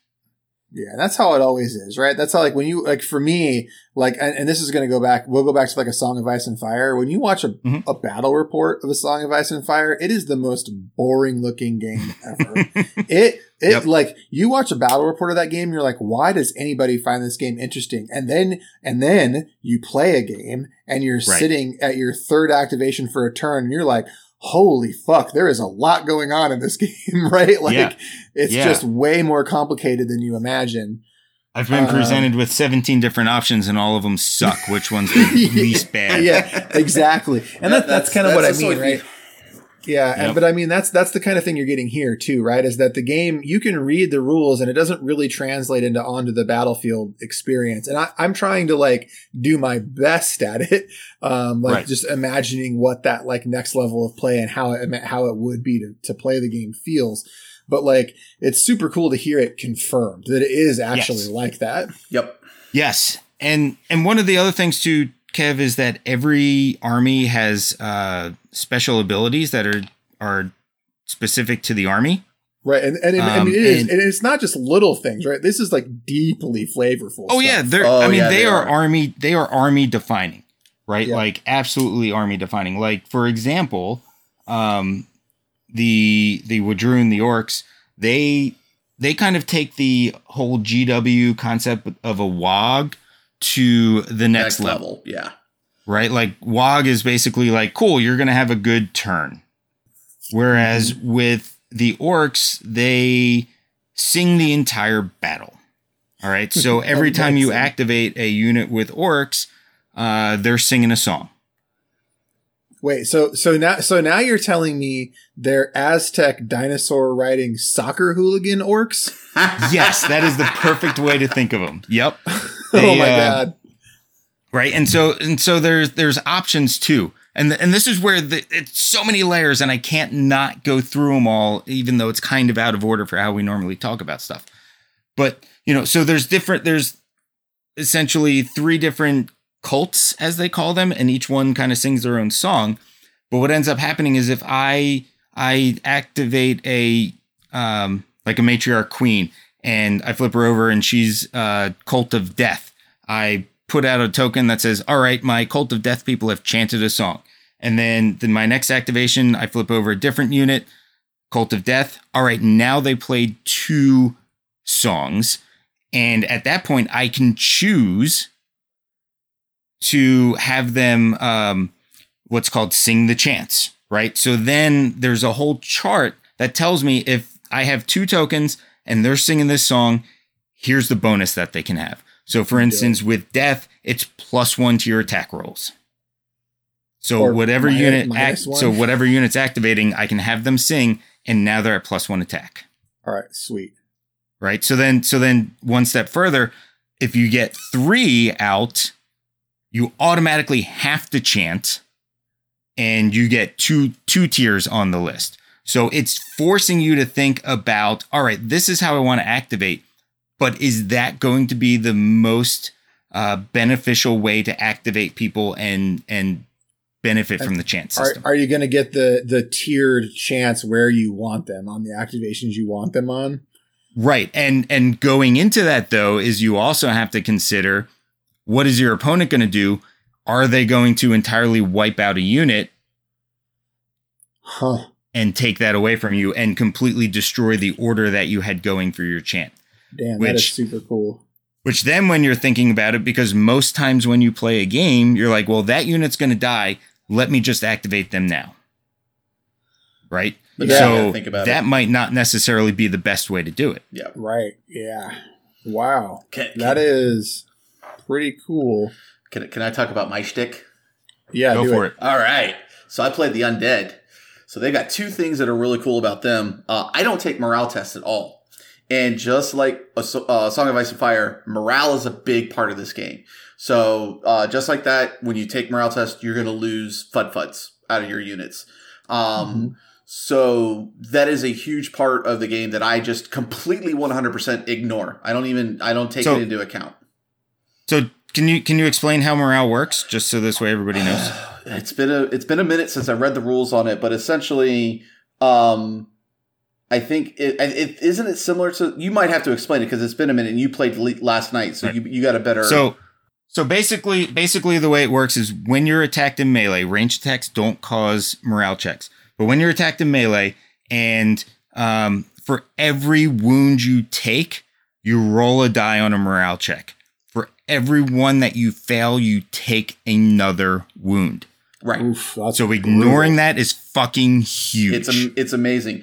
[SPEAKER 2] Yeah, that's how it always is, right? That's how, like, when you, like, for me, like, and, and this is going to go back, we'll go back to like a Song of Ice and Fire. When you watch a,
[SPEAKER 1] Mhm.
[SPEAKER 2] a battle report of a Song of Ice and Fire, it is the most boring looking game ever. it, it,
[SPEAKER 1] Yep.
[SPEAKER 2] like, you watch a battle report of that game, you're like, why does anybody find this game interesting? And then, and then you play a game and you're
[SPEAKER 1] Right.
[SPEAKER 2] sitting at your third activation for a turn and you're like, holy fuck, there is a lot going on in this game, right? Like,
[SPEAKER 1] Yeah.
[SPEAKER 2] it's
[SPEAKER 1] Yeah.
[SPEAKER 2] just way more complicated than you imagine.
[SPEAKER 1] I've been
[SPEAKER 2] Um,
[SPEAKER 1] presented with 17 different options and all of them suck. Which one's the least bad?
[SPEAKER 2] yeah, exactly. And that, that's, kind of what I mean, right? Yeah, and, but I mean that's that's the kind of thing you're getting here too, right? Is that the game you can read the rules and it doesn't really translate into onto the battlefield experience. And I, I'm trying to like do my best at it, um, like
[SPEAKER 1] Right.
[SPEAKER 2] just imagining what that like next level of play and how it how it would be to to play the game feels. But like it's super cool to hear it confirmed that it is actually
[SPEAKER 1] Yes.
[SPEAKER 2] like that.
[SPEAKER 3] Yep.
[SPEAKER 1] Yes, and and one of the other things too, Kev, is that every army has uh, special abilities that are are specific to the army.
[SPEAKER 2] Right, and and, I
[SPEAKER 1] Um,
[SPEAKER 2] mean it is,
[SPEAKER 1] and-
[SPEAKER 2] and it's not just little things, right? This is like deeply flavorful.
[SPEAKER 1] Oh
[SPEAKER 2] stuff.
[SPEAKER 1] yeah, they're.
[SPEAKER 3] Oh,
[SPEAKER 1] I mean,
[SPEAKER 3] yeah,
[SPEAKER 1] they,
[SPEAKER 3] they
[SPEAKER 1] are,
[SPEAKER 3] are.
[SPEAKER 1] army. They are army defining, right?
[SPEAKER 2] Yeah.
[SPEAKER 1] Like absolutely army defining. Like for example, um, the the W'adrhŭn, the orcs, they they kind of take the whole GW concept of a Waaagh to the next, level.
[SPEAKER 3] Yeah.
[SPEAKER 1] Right? Like Waaagh is basically like, cool, you're gonna have a good turn. Whereas with the orcs, they sing the entire battle. All right. So every time you activate a unit with orcs, uh, they're singing a song.
[SPEAKER 2] Wait, so so now so now you're telling me they're Aztec dinosaur riding soccer hooligan orcs?
[SPEAKER 1] Yes, that is the perfect way to think of them. Yep.
[SPEAKER 2] oh
[SPEAKER 1] They,
[SPEAKER 2] my
[SPEAKER 1] uh,
[SPEAKER 2] god.
[SPEAKER 1] Right and so and so there's there's options too and and this is where the, it's so many layers and i can't not go through them all even though it's kind of out of order for how we normally talk about stuff but you know, so there's different. There's essentially three different cults, as they call them, and each one kind of sings their own song. But what ends up happening is if I I activate a um, like a matriarch queen, and I flip her over, and she's a cult of death. I put out a token that says, "All right, my cult of death people have chanted a song." And then, then my next activation, I flip over a different unit, Cult of Death. All right, now they played two songs. And at that point, I can choose to have them um, what's called sing the chants, right? So then there's a whole chart that tells me if I have two tokens and they're singing this song, here's the bonus that they can have. So for instance, with death, it's plus one to your attack rolls. So
[SPEAKER 2] Or
[SPEAKER 1] whatever unit act, so whatever unit's activating, I can have them sing, and now they're at plus one attack.
[SPEAKER 2] All right, sweet.
[SPEAKER 1] Right. So then so then one step further, if you get three out, you automatically have to chant, and you get two two tiers on the list. So it's forcing you to think about, all right, this is how I want to activate, but is that going to be the most uh, beneficial way to activate people and and benefit from the chant
[SPEAKER 2] Are,
[SPEAKER 1] system?
[SPEAKER 2] are you going to get the the tiered chance where you want them on the activations you want them on?
[SPEAKER 1] Right. And and going into that though is you also have to consider what is your opponent going to do? Are they going to entirely wipe out a unit
[SPEAKER 2] Huh.
[SPEAKER 1] and take that away from you and completely destroy the order that you had going for your chant?
[SPEAKER 2] Damn, that is
[SPEAKER 1] Which-
[SPEAKER 2] super cool.
[SPEAKER 1] Which then when you're thinking about it because most times when you play a game, you're like, "Well, that unit's going to die. Let me just activate them now." Right?
[SPEAKER 3] But
[SPEAKER 2] Yeah.
[SPEAKER 3] now you
[SPEAKER 1] so
[SPEAKER 3] think about
[SPEAKER 1] that
[SPEAKER 3] it.
[SPEAKER 1] might not necessarily be the best way to do it.
[SPEAKER 3] Yeah.
[SPEAKER 2] Right. Yeah. Wow.
[SPEAKER 3] Can, can,
[SPEAKER 2] is pretty cool.
[SPEAKER 3] can, can I talk about my shtick?
[SPEAKER 2] Yeah,
[SPEAKER 1] Go
[SPEAKER 2] do
[SPEAKER 1] for it.
[SPEAKER 3] All right. So I played the undead. So they got two things that are really cool about them. Uh, I don't take morale tests at all. And just like a, uh, Song of Ice and Fire, morale is a big part of this game. So uh, just like that, when you take morale test, you're going to lose fud fuds out of your units. Um, So that is a huge part of the game that I just completely 100% ignore. I don't even I don't take
[SPEAKER 1] So-
[SPEAKER 3] it into account.
[SPEAKER 1] So can you can you explain how morale works just so this way everybody knows?
[SPEAKER 3] it's been a it's been a minute since I read the rules on it, but essentially, um, I think it, it isn't it similar to. You might have to explain it because it's been a minute. and You played le- last night, so
[SPEAKER 1] Right.
[SPEAKER 3] you you got a better.
[SPEAKER 1] So so basically basically the way it works is when you're attacked in melee, range attacks don't cause morale checks. But when you're attacked in melee and um, for every wound you take, you roll a die on a morale check. For every one that you fail, you take another wound.
[SPEAKER 3] right,
[SPEAKER 2] Oof,
[SPEAKER 1] So ignoring
[SPEAKER 2] brutal.
[SPEAKER 1] that is fucking huge.
[SPEAKER 3] it's am- it's amazing.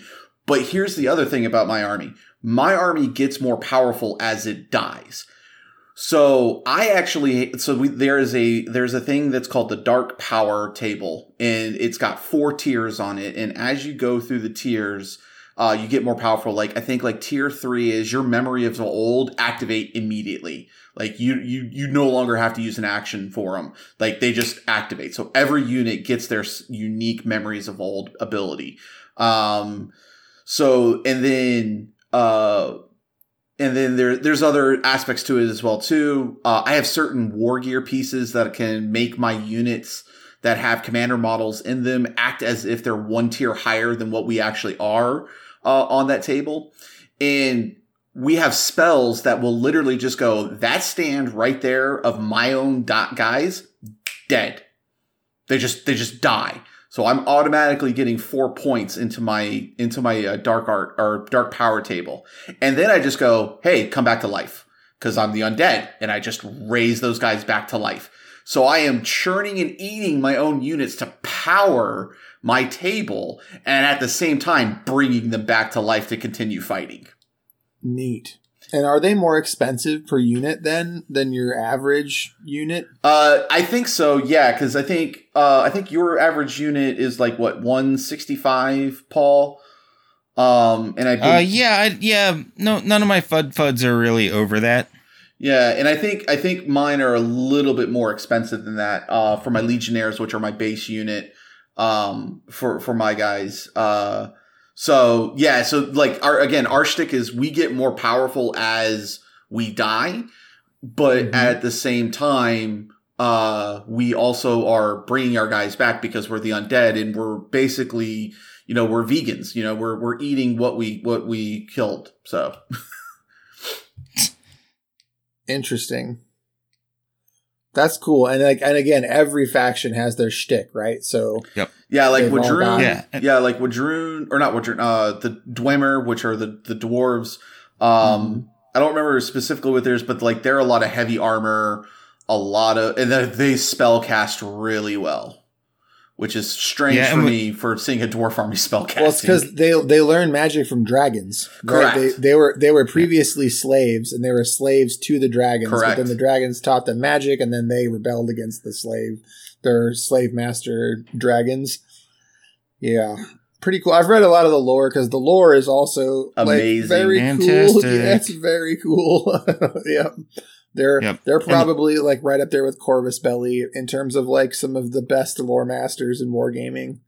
[SPEAKER 3] But here's the other thing about my army. My army gets more powerful as it dies. So I actually so we, there is a there's a thing that's called the dark power table and it's got four tiers on it. And as you go through the tiers uh, you get more powerful. Like I think like tier 3 is your memory of the old activate immediately. Like you you you no longer have to use an action for them like they just activate. So every unit gets their unique memories of old ability. Um so and then uh and then there there's other aspects to it as well too. Uh, I have certain war gear pieces that can make my units that have commander models in them act as if they're one tier higher than what we actually are uh, on that table. And we have spells that will literally just go that stand right there of my own dot guys dead. They just they just die. So I'm automatically getting four points into my into my uh, dark art or dark power table. And then I just go, hey, come back to life because I'm the undead. And I just raise those guys back to life. So I am churning and eating my own units to power my table and at the same time bringing them back to life to continue fighting.
[SPEAKER 2] neat. And are they more expensive per unit then than your average unit?
[SPEAKER 3] Uh, I think so. Yeah, because I think uh, I think your average unit is like what 165, Paul. Um, and I
[SPEAKER 1] uh, yeah, I, yeah. No, none of my fud fuds are really over that.
[SPEAKER 3] Yeah, and I think I think mine are a little bit more expensive than that uh, for my Legionnaires, which are my base unit um, for for my guys. Uh, So yeah, so like our again, our shtick is we get more powerful as we die, but
[SPEAKER 2] Mhm.
[SPEAKER 3] at the same time, uh, we also are bringing our guys back because we're the undead, and we're basically, you know, we're vegans. You know, we're we're eating what we what we killed. So
[SPEAKER 2] Interesting. That's cool. And like and again, every faction has their shtick, right? So yep.
[SPEAKER 3] yeah, like
[SPEAKER 2] They've W'adrhŭn,
[SPEAKER 1] Yeah.
[SPEAKER 3] yeah, like W'adrhŭn or not W'adrhŭn, uh, the Dwemer, which are the the dwarves. Um, I don't remember specifically what theirs, but like they're a lot of heavy armor, a lot of, and then they spell cast really well, which is strange
[SPEAKER 1] Yeah,
[SPEAKER 3] for
[SPEAKER 1] we-
[SPEAKER 3] me for seeing a dwarf army spell casting.
[SPEAKER 2] well, it's because they they learn magic from dragons. Right?
[SPEAKER 3] Correct.
[SPEAKER 2] They they were they were previously slaves, and they were slaves to the dragons. But
[SPEAKER 3] Correct.
[SPEAKER 2] then the dragons taught them magic, and then they rebelled against the slave, their slave master dragons. Yeah, pretty cool. I've read a lot of the lore because the lore is also
[SPEAKER 3] Amazing.
[SPEAKER 2] like very cool.
[SPEAKER 1] Fantastic.
[SPEAKER 2] Yeah, it's very cool. yep. They're
[SPEAKER 1] Yep.
[SPEAKER 2] they're
[SPEAKER 1] And-
[SPEAKER 2] probably like right up there with Corvus Belli in terms of like some of the best lore masters in wargaming.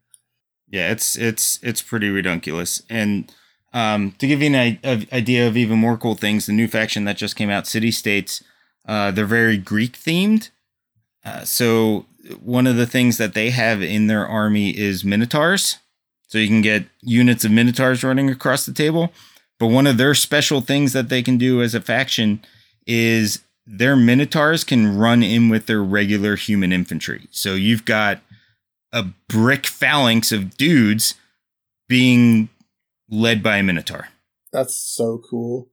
[SPEAKER 1] Yeah, it's it's it's pretty ridiculous. And um, to give you an i- idea of even more cool things, the new faction that just came out, City States, uh, they're very Greek themed. Uh, so one of the things that they have in their army is minotaurs. So you can get units of minotaurs running across the table. But one of their special things that they can do as a faction is their minotaurs can run in with their regular human infantry. So you've got a brick phalanx of dudes being led by a minotaur.
[SPEAKER 2] That's so cool.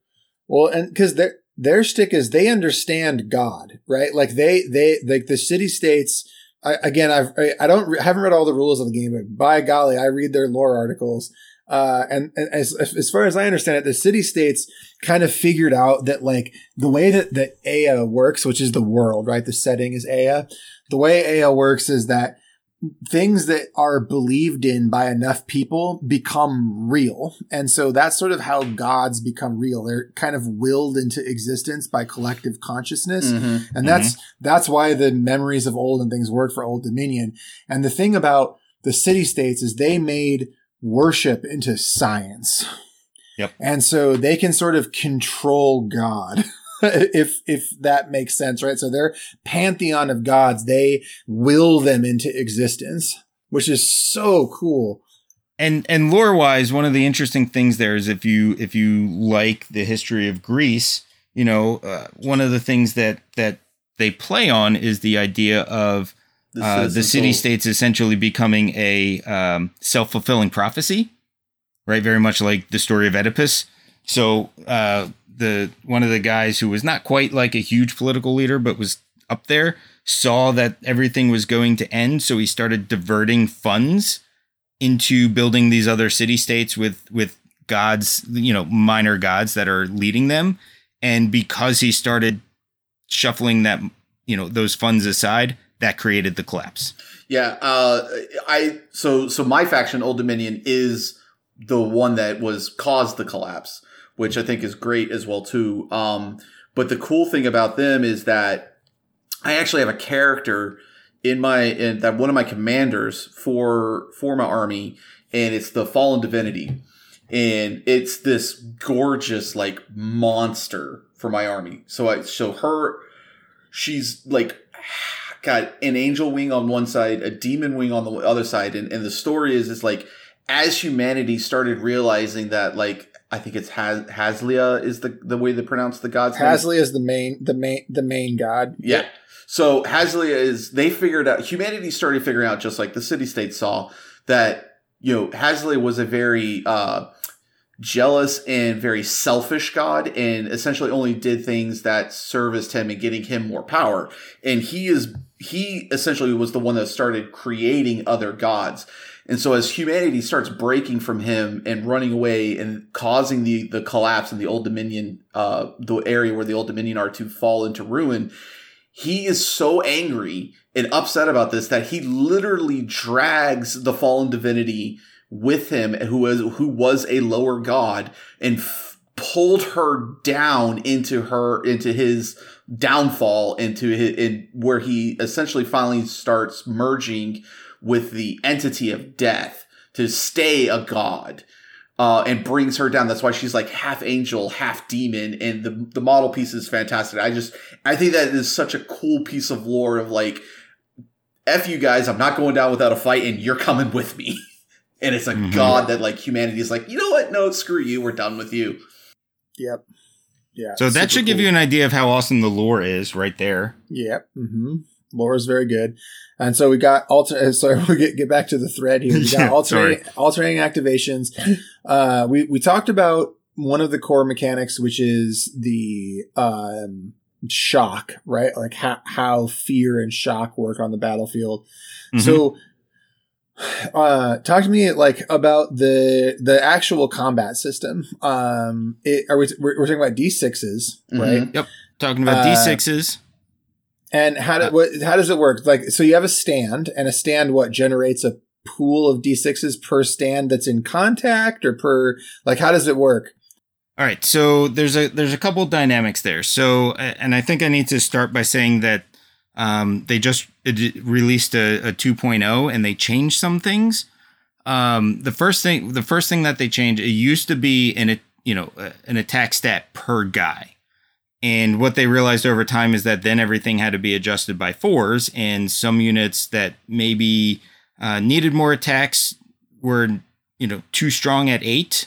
[SPEAKER 2] Well, and because their their stick is they understand God, right? Like they they like the city states. I, again, I've I, I don't re- haven't read all the rules of the game, but by golly, I read their lore articles. Uh, and, and as as far as I understand it, the city states kind of figured out that like the way that that Ea works, which is the world, right? The setting is Ea. The way Ea works is that things that are believed in by enough people become real. And so that's sort of how gods become real. They're kind of willed into existence by collective consciousness.
[SPEAKER 3] Mhm.
[SPEAKER 2] And that's that's why the memories of old and things work for Old Dominion. And the thing about the city states is they made worship into science.
[SPEAKER 1] Yep.
[SPEAKER 2] And so they can sort of control God. if if that makes sense, right? So their pantheon of gods, they will them into existence, which is so cool.
[SPEAKER 1] And and lore wise, one of the interesting things there is if you if you like the history of Greece, you know, uh, one of the things that that they play on is the idea of
[SPEAKER 3] The
[SPEAKER 1] uh, the city states essentially becoming a um, self fulfilling prophecy, right? Very much like the story of Oedipus. So uh, the one of the guys who was not quite like a huge political leader, but was up there, saw that everything was going to end, so he started diverting funds into building these other city states with with gods, you know, minor gods that are leading them. And because he started shuffling that, you know, those funds aside, that created the collapse.
[SPEAKER 3] Yeah, uh, I so so my faction, Old Dominion, is the one that was caused the collapse, which I think is great as well too. Um, but the cool thing about them is that I actually have a character in my in that one of my commanders for for my army, and it's the Fallen Divinity, and it's this gorgeous like monster for my army. So I so her, she's like got an angel wing on one side, a demon wing on the other side, and, and the story is it's like as humanity started realizing that like I think it's Has- Hazlia is the the way they pronounce the god's name.
[SPEAKER 2] Hasley is the main the main the main god.
[SPEAKER 3] Yeah. So Hazlia is they figured out humanity started figuring out just like the city state saw that you know Hazlia was a very uh jealous and very selfish god and essentially only did things that serviced him and getting him more power and he is he essentially was the one that started creating other gods and so as humanity starts breaking from him and running away and causing the the collapse in the old dominion uh the area where the old dominion are to fall into ruin he is so angry and upset about this that he literally drags the fallen divinity with him who was who was a lower god and f- pulled her down into her into his downfall into his in where he essentially finally starts merging with the entity of death to stay a god uh, and brings her down. That's why she's like half angel, half demon, and the the model piece is fantastic. I just I think that is such a cool piece of lore of like, f you guys, I'm not going down without a fight, and you're coming with me. and it's a
[SPEAKER 1] Mhm.
[SPEAKER 3] god that like humanity is like, you know what? No, screw you. We're done with you.
[SPEAKER 2] Yep. Yeah.
[SPEAKER 1] So that
[SPEAKER 2] super
[SPEAKER 1] should give you an idea of how awesome the lore is right there.
[SPEAKER 2] Yep. Mm-hmm. Laura's very good. And so we got alter. Sorry, we get get back to the thread here. We got
[SPEAKER 1] Yeah,
[SPEAKER 2] alternating, alternating activations. Uh, we we talked about one of the core mechanics, which is the um, shock, right? Like how how fear and shock work on the battlefield.
[SPEAKER 1] Mhm.
[SPEAKER 2] So, uh, talk to me like about the the actual combat system. Um, it, are we we're, we're talking about d sixes, right?
[SPEAKER 3] Mhm.
[SPEAKER 1] talking about
[SPEAKER 2] uh,
[SPEAKER 1] D6s.
[SPEAKER 2] And how do,
[SPEAKER 1] Uh,
[SPEAKER 2] what, how does it work? Like, so you have a stand, and a stand what generates a pool of d6s per stand that's in contact, or per like how does it work?
[SPEAKER 1] All right, so there's a there's a couple dynamics there. So, and I think I need to start by saying that um, they just released a, a 2.0 and they changed some things. Um, the first thing the first thing that they changed it used to be an you know an attack stat per guy, and what they realized over time is that then everything had to be adjusted by fours, and some units that maybe uh, needed more attacks were you know too strong at eight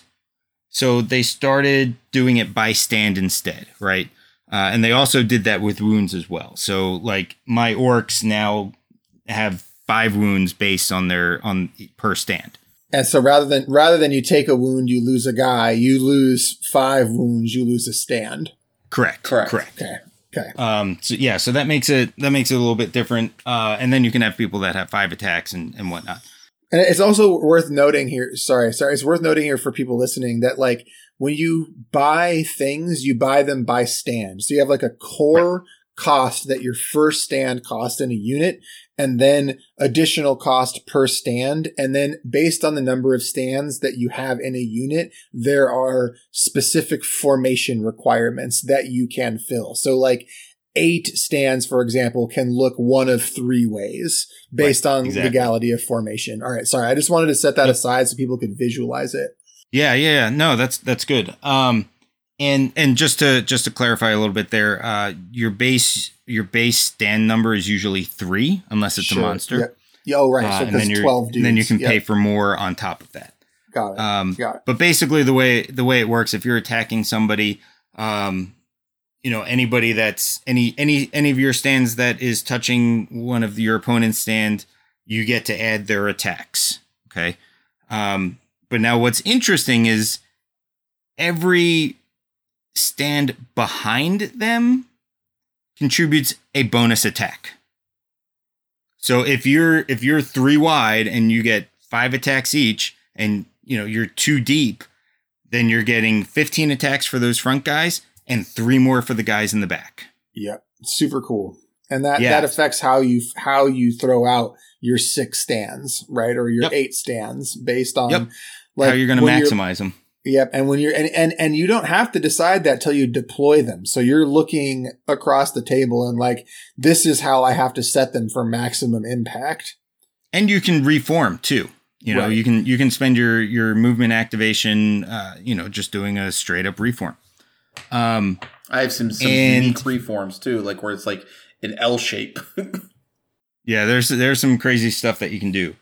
[SPEAKER 1] so they started doing it by stand instead, right? Uh, and they also did that with wounds as well. So like my orcs now have five wounds based on their on per stand.
[SPEAKER 2] And so rather than rather than you take a wound, you lose a guy. You lose five wounds, you lose a stand.
[SPEAKER 1] Correct.
[SPEAKER 3] Correct.
[SPEAKER 1] Correct.
[SPEAKER 2] Okay. Okay.
[SPEAKER 1] Um, so yeah, so that makes it that makes it a little bit different. Uh, and then you can have people that have five attacks and, and whatnot.
[SPEAKER 2] And it's also worth noting here. Sorry, sorry. It's worth noting here for people listening that like when you buy things, you buy them by stand. So you have like a core cost that your first stand cost in a unit, and then additional cost per stand. And then based on the number of stands that you have in a unit, there are specific formation requirements that you can fill. So like eight stands, for example, can look one of three ways based on
[SPEAKER 1] exactly.
[SPEAKER 2] legality of formation. All right, sorry, I just wanted to set that aside so people could visualize it.
[SPEAKER 1] Yeah, yeah, yeah. No, that's that's good. Um, and and just to just to clarify a little bit there, uh, your base your base stand number is usually three, unless it's
[SPEAKER 2] Sure.
[SPEAKER 1] a monster.
[SPEAKER 2] Yeah. Yeah, oh, right.
[SPEAKER 1] Uh,
[SPEAKER 2] so
[SPEAKER 1] and then you're,
[SPEAKER 2] 12 dudes.
[SPEAKER 1] and then you can
[SPEAKER 2] Yep,
[SPEAKER 1] pay for more on top of that.
[SPEAKER 2] Got it.
[SPEAKER 1] Um,
[SPEAKER 2] Got it.
[SPEAKER 1] but basically, the way the way it works, if you're attacking somebody, um, you know, anybody that's any any any of your stands that is touching one of your opponent's stand, you get to add their attacks. Okay. Um, but now what's interesting is every stand behind them contributes a bonus attack. So if you're if you're three wide and you get five attacks each, and you know you're two deep, then you're getting 15 attacks for those front guys and three more for the guys in the back.
[SPEAKER 2] Yep. Super cool. And that,
[SPEAKER 1] Yeah.
[SPEAKER 2] that affects how you how you throw out your six stands, right? Or your
[SPEAKER 1] Yep.
[SPEAKER 2] eight stands based on
[SPEAKER 1] Yep. like How you're going to maximize them.
[SPEAKER 2] Yep, and when you're and, and and you don't have to decide that till you deploy them. So you're looking across the table and like this is how I have to set them for maximum impact.
[SPEAKER 1] And you can reform too. You know,
[SPEAKER 2] Right.
[SPEAKER 1] you can you can spend your your movement activation, uh, you know, just doing a straight up reform. Um,
[SPEAKER 3] I have some, some
[SPEAKER 1] And-
[SPEAKER 3] unique reforms too, like where it's like an L shape.
[SPEAKER 1] yeah, there's there's some crazy stuff that you can do.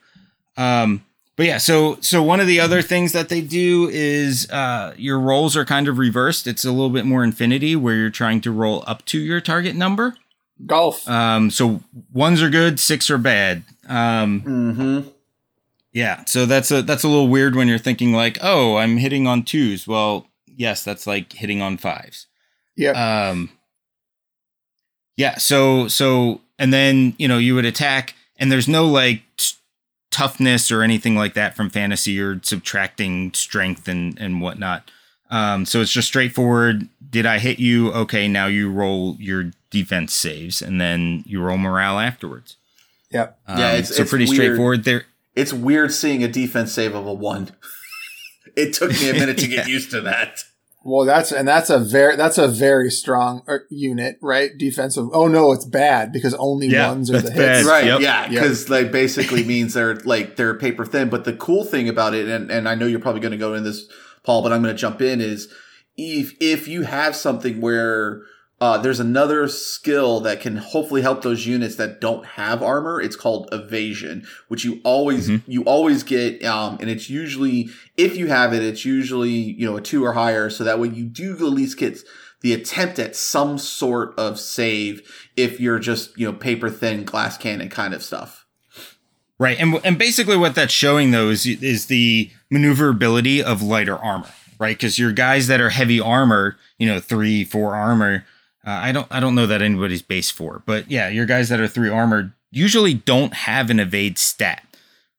[SPEAKER 1] Um, but yeah, so so one of the other things that they do is uh, your rolls are kind of reversed. It's a little bit more infinity, where you're trying to roll up to your target number.
[SPEAKER 2] Golf.
[SPEAKER 1] Um, so ones are good, six are bad. Um,
[SPEAKER 3] mm-hmm.
[SPEAKER 1] yeah, so that's a that's a little weird when you're thinking like, oh, I'm hitting on twos. Well, yes, that's like hitting on fives.
[SPEAKER 2] yep.
[SPEAKER 1] Um, yeah. So so and then you know you would attack, and there's no like t- toughness or anything like that from fantasy or subtracting strength and and whatnot. Um, so it's just straightforward. Did I hit you? Okay, now you roll your defense saves, and then you roll morale afterwards.
[SPEAKER 2] yep.
[SPEAKER 1] Um,
[SPEAKER 3] Yeah, it's-
[SPEAKER 1] so
[SPEAKER 3] it's
[SPEAKER 1] pretty
[SPEAKER 3] weird.
[SPEAKER 1] straightforward. There,
[SPEAKER 3] It's weird seeing a defense save of a one. it took me a minute to get used to that.
[SPEAKER 2] Well, that's and that's a very that's a very strong uh, unit, right? Defensive. Oh no, it's bad because only
[SPEAKER 1] Yeah,
[SPEAKER 2] ones are the
[SPEAKER 1] that's
[SPEAKER 2] hits.
[SPEAKER 1] bad.
[SPEAKER 3] Right,
[SPEAKER 1] Yep.
[SPEAKER 3] yeah,
[SPEAKER 2] Yep.
[SPEAKER 3] because like basically means they're like they're paper thin. But the cool thing about it, and, and I know you're probably going to go in this, Paul, but I'm going to jump in is if if you have something where uh, there's another skill that can hopefully help those units that don't have armor. It's called evasion, which you always
[SPEAKER 1] Mhm.
[SPEAKER 3] you always get, um, and it's usually if you have it, it's usually you know a two or higher, so that way you do at least get the attempt at some sort of save if you're just you know paper thin glass cannon kind of stuff.
[SPEAKER 1] Right, and and basically what that's showing though is is the maneuverability of lighter armor, right? Because your guys that are heavy armor, you know, three, four armor. Uh, I don't I don't know that anybody's base four, but yeah, your guys that are three armored usually don't have an evade stat,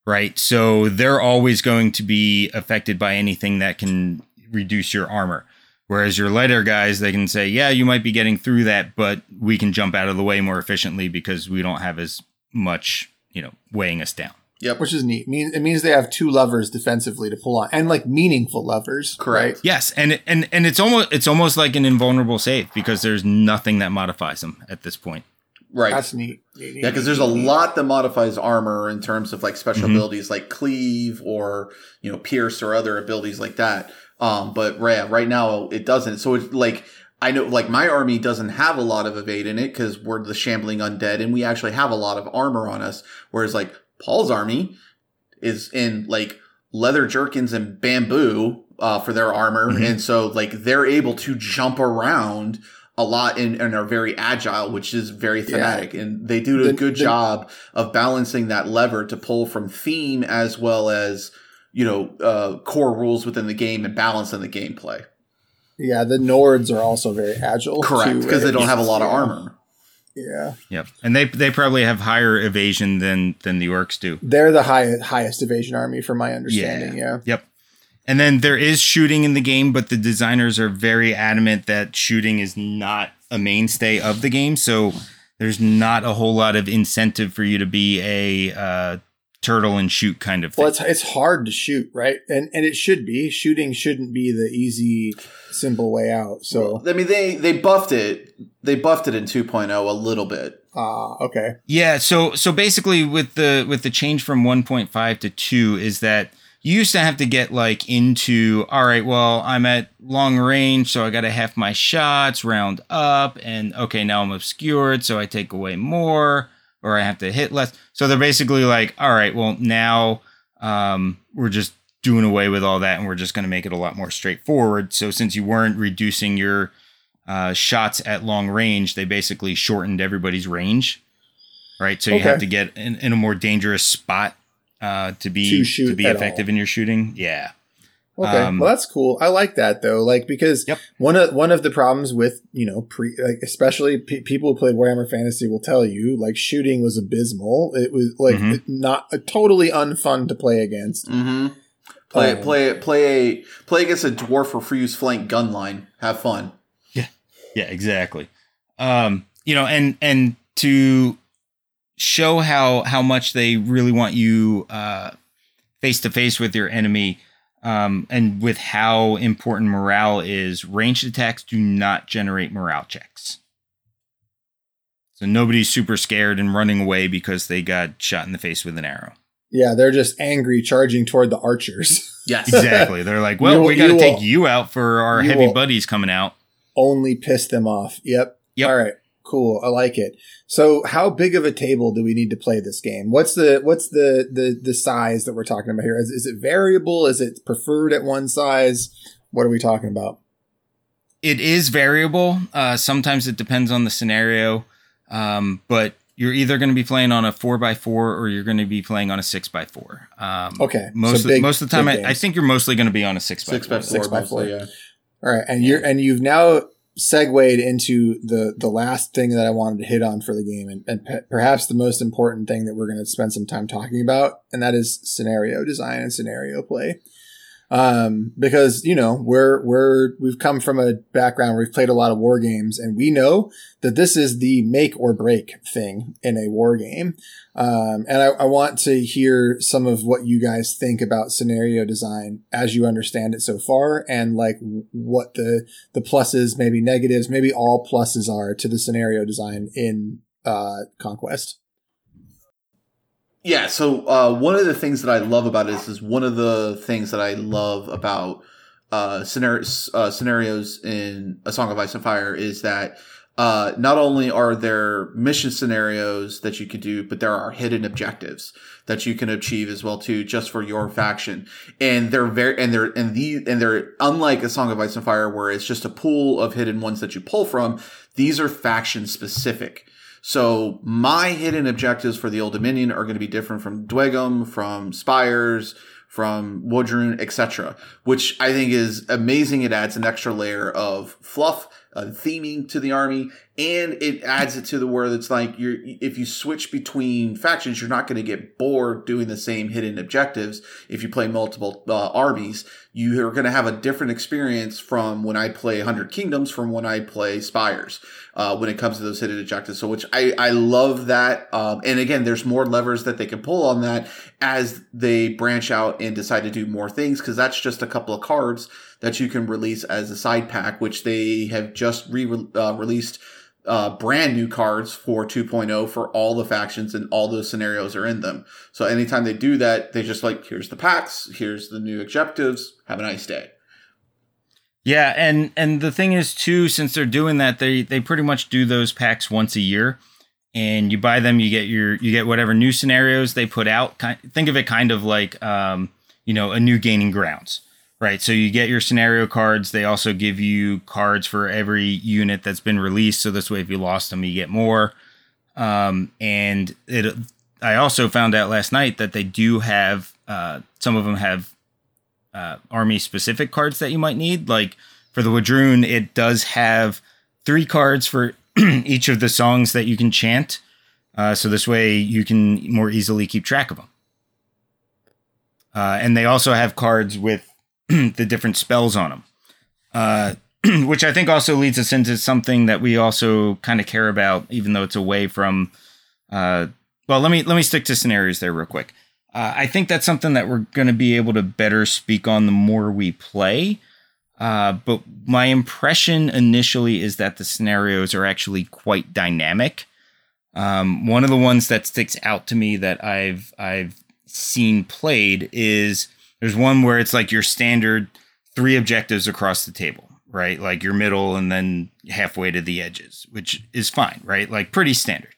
[SPEAKER 1] right? So they're always going to be affected by anything that can reduce your armor. Whereas your lighter guys, they can say, yeah, you might be getting through that, but we can jump out of the way more efficiently because we don't have as much, you know, weighing us down.
[SPEAKER 3] Yep.
[SPEAKER 2] Which is neat. Mean it means they have two levers defensively to pull on, and like meaningful levers.
[SPEAKER 3] Correct.
[SPEAKER 2] right?
[SPEAKER 1] Yes, and and and it's almost it's almost like an invulnerable save because there's nothing that modifies them at this point.
[SPEAKER 3] Right.
[SPEAKER 2] That's neat. Neat, neat,
[SPEAKER 3] Yeah, because there's a lot that modifies armor in terms of like special
[SPEAKER 1] Mhm.
[SPEAKER 3] abilities like cleave or you know pierce or other abilities like that. Um, but yeah, right now it doesn't. So it's like I know like my army doesn't have a lot of evade in it because we're the shambling undead and we actually have a lot of armor on us. Whereas like Paul's army is in like leather jerkins and bamboo uh, for their armor,
[SPEAKER 1] Mhm.
[SPEAKER 3] and so like they're able to jump around a lot and, and are very agile, which is very
[SPEAKER 2] Yeah.
[SPEAKER 3] thematic. And they do a
[SPEAKER 2] The-
[SPEAKER 3] good
[SPEAKER 2] the-
[SPEAKER 3] job of balancing that lever to pull from theme as well as you know uh, core rules within the game and balance in the gameplay.
[SPEAKER 2] Yeah, the Nords are also very agile.
[SPEAKER 3] Correct, because they don't have a lot of
[SPEAKER 2] Yeah.
[SPEAKER 3] armor.
[SPEAKER 2] Yeah,
[SPEAKER 1] Yep, and they they probably have higher evasion than than the orcs do.
[SPEAKER 2] they're the highest highest evasion army, from my understanding. Yeah.
[SPEAKER 1] Yep. And then there is shooting in the game, but the designers are very adamant that shooting is not a mainstay of the game. So there's not a whole lot of incentive for you to be a uh, turtle and shoot kind of thing.
[SPEAKER 2] Well, it's it's hard to shoot, right? And and it should be. Shooting shouldn't be the easy, simple way out. So,
[SPEAKER 3] I mean, they they buffed it. They buffed it in 2.0 a little bit.
[SPEAKER 2] ah, okay.
[SPEAKER 1] Yeah, so so basically with the with the change from 1.5 to 2 is that you used to have to get like into all right, well, I'm at long range, so I got to half my shots, round up and okay, now I'm obscured, so I take away more or I have to hit less. So they're basically like, all right, well, now um we're just doing away with all that and we're just going to make it a lot more straightforward. So since you weren't reducing your uh, shots at long range, they basically shortened everybody's range, right? So you have to get in, in a more dangerous spot uh, to be
[SPEAKER 2] To
[SPEAKER 1] to, be effective
[SPEAKER 2] all.
[SPEAKER 1] in your shooting. Yeah,
[SPEAKER 2] Okay,
[SPEAKER 1] Um,
[SPEAKER 2] well that's cool. I like that though, like because
[SPEAKER 1] Yep.
[SPEAKER 2] one of one of the problems with you know pre like especially pe- people who played Warhammer Fantasy will tell you like shooting was abysmal. It was like
[SPEAKER 1] Mhm.
[SPEAKER 2] not uh, totally unfun to play against.
[SPEAKER 3] Mm-hmm. Play
[SPEAKER 2] Um,
[SPEAKER 3] it. Play. Play a play against a dwarf or fuse flank gun line. Have fun.
[SPEAKER 1] yeah, exactly. Um, you know, and and to show how how much they really want you face to face with your enemy. Um, and with how important morale is, ranged attacks do not generate morale checks. So nobody's super scared and running away because they got shot in the face with an arrow.
[SPEAKER 2] Yeah, they're just angry, charging toward the archers.
[SPEAKER 3] Yes.
[SPEAKER 1] Exactly. They're like, well,
[SPEAKER 2] You
[SPEAKER 1] we got to
[SPEAKER 2] you
[SPEAKER 1] take
[SPEAKER 2] will-
[SPEAKER 1] you out for our
[SPEAKER 2] you
[SPEAKER 1] heavy
[SPEAKER 2] will-
[SPEAKER 1] buddies coming out.
[SPEAKER 2] Only piss them off. Yep.
[SPEAKER 1] Yep.
[SPEAKER 2] All right. Cool. I like it. So, how big of a table do we need to play this game? What's the what's the the the size that we're talking about here? Is, is it variable? Is it preferred at one size? What are we talking about?
[SPEAKER 1] It is variable. Uh, sometimes it depends on the scenario, um, but you're either going to be playing on a four by four or you're going to be playing on a six by four. Um,
[SPEAKER 2] Okay, so
[SPEAKER 1] Most
[SPEAKER 2] big-
[SPEAKER 1] of, most of the time, I, I think you're mostly going to be on a six by
[SPEAKER 3] Six
[SPEAKER 1] four.
[SPEAKER 3] by four.
[SPEAKER 2] Six by four.
[SPEAKER 3] Yeah.
[SPEAKER 2] All right, and you're and you've now segued into the the last thing that I wanted to hit on for the game, and, and pe- perhaps the most important thing that we're going to spend some time talking about, and that is scenario design and scenario play. Um, because you know we're we're we've come from a background where we've played a lot of war games, and we know that this is the make or break thing in a war game. Um, and I, I want to hear some of what you guys think about scenario design as you understand it so far, and like what the the pluses, maybe negatives, maybe all pluses are to the scenario design in uh, Conquest.
[SPEAKER 3] Yeah, so uh, one of the things that I love about it is, one of the things that I love about uh, scenarios, uh, scenarios in A Song of Ice and Fire is that uh, not only are there mission scenarios that you could do, but there are hidden objectives that you can achieve as well too, just for your faction. And they're very, and they're, and the, and they're unlike a Song of Ice and Fire where it's just a pool of hidden ones that you pull from. These are faction specific. So my hidden objectives for the Old Dominion are going to be different from Dweghom, from Spires, from W'adrhŭn, etc., which I think is amazing. It adds an extra layer of fluff, uh, theming to the army, and it adds it to the where it's like you're if you switch between factions, you're not going to get bored doing the same hidden objectives. If you play multiple uh, armies, you are going to have a different experience from when I play Hundred Kingdoms from when I play Spires uh, when it comes to those hidden objectives. So, which I, I love that. Um, and again, there's more levers that they can pull on that as they branch out and decide to do more things because that's just a couple of cards that you can release as a side pack, which they have just re uh, released. Uh, brand new cards for 2.0 for all the factions and all those scenarios are in them. So anytime they do that, they just like, here's the packs, here's the new objectives, have a nice day.
[SPEAKER 1] Yeah, and and the thing is too, since they're doing that, they they pretty much do those packs once a year, and you buy them, you get your you get whatever new scenarios they put out. Think of it kind of like um, you know a new gaining grounds, right? So you get your scenario cards. They also give you cards for every unit that's been released. So this way, if you lost them, you get more. Um, and it, I also found out last night that they do have uh, some of them have uh, army specific cards that you might need. Like for the W'adrhŭn, it does have three cards for each of the songs that you can chant. Uh, so this way you can more easily keep track of them. Uh, and they also have cards with the different spells on them, uh, which I think also leads us into something that we also kind of care about, even though it's away from. Uh, well, let me let me stick to scenarios there real quick. Uh, I think that's something that we're going to be able to better speak on the more we play. Uh, but my impression initially is that the scenarios are actually quite dynamic. Um, one of the ones that sticks out to me that I've I've seen played is there's one where it's like your standard three objectives across the table, right? Like your middle and then halfway to the edges, which is fine, right? Like pretty standard.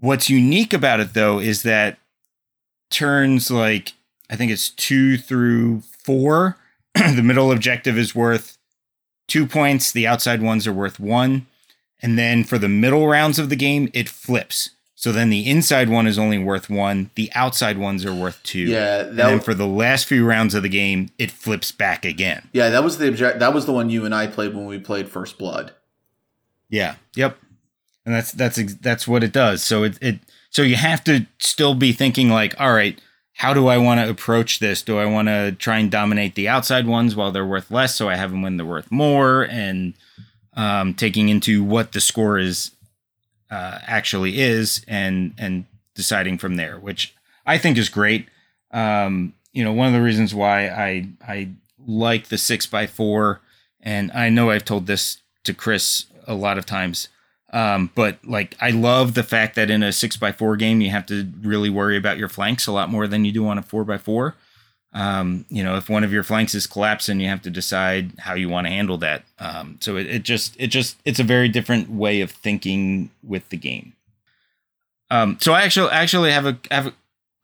[SPEAKER 1] What's unique about it though is that turns like I think it's two through four. the middle objective is worth two points. The outside ones are worth one. And then for the middle rounds of the game, it flips. So then the inside one is only worth one. The outside ones are worth two.
[SPEAKER 3] Yeah.
[SPEAKER 1] and then for the last few rounds of the game, it flips back again.
[SPEAKER 3] Yeah, that was the object. That was the one you and I played when we played First Blood.
[SPEAKER 1] Yeah. Yep. And that's that's that's what it does. So it it so you have to still be thinking like, all right, how do I want to approach this? Do I want to try and dominate the outside ones while they're worth less, so I have them when they're worth more, and um, taking into what the score is uh, actually is, and and deciding from there, which I think is great. Um, you know, one of the reasons why I I like the six by four, and I know I've told this to Chris a lot of times. Um, but like, I love the fact that in a six by four game, you have to really worry about your flanks a lot more than you do on a four by four. Um, you know, if one of your flanks is collapsing, you have to decide how you want to handle that. Um, so it, it just, it just, it's a very different way of thinking with the game. Um, so I actually, actually have a, have a,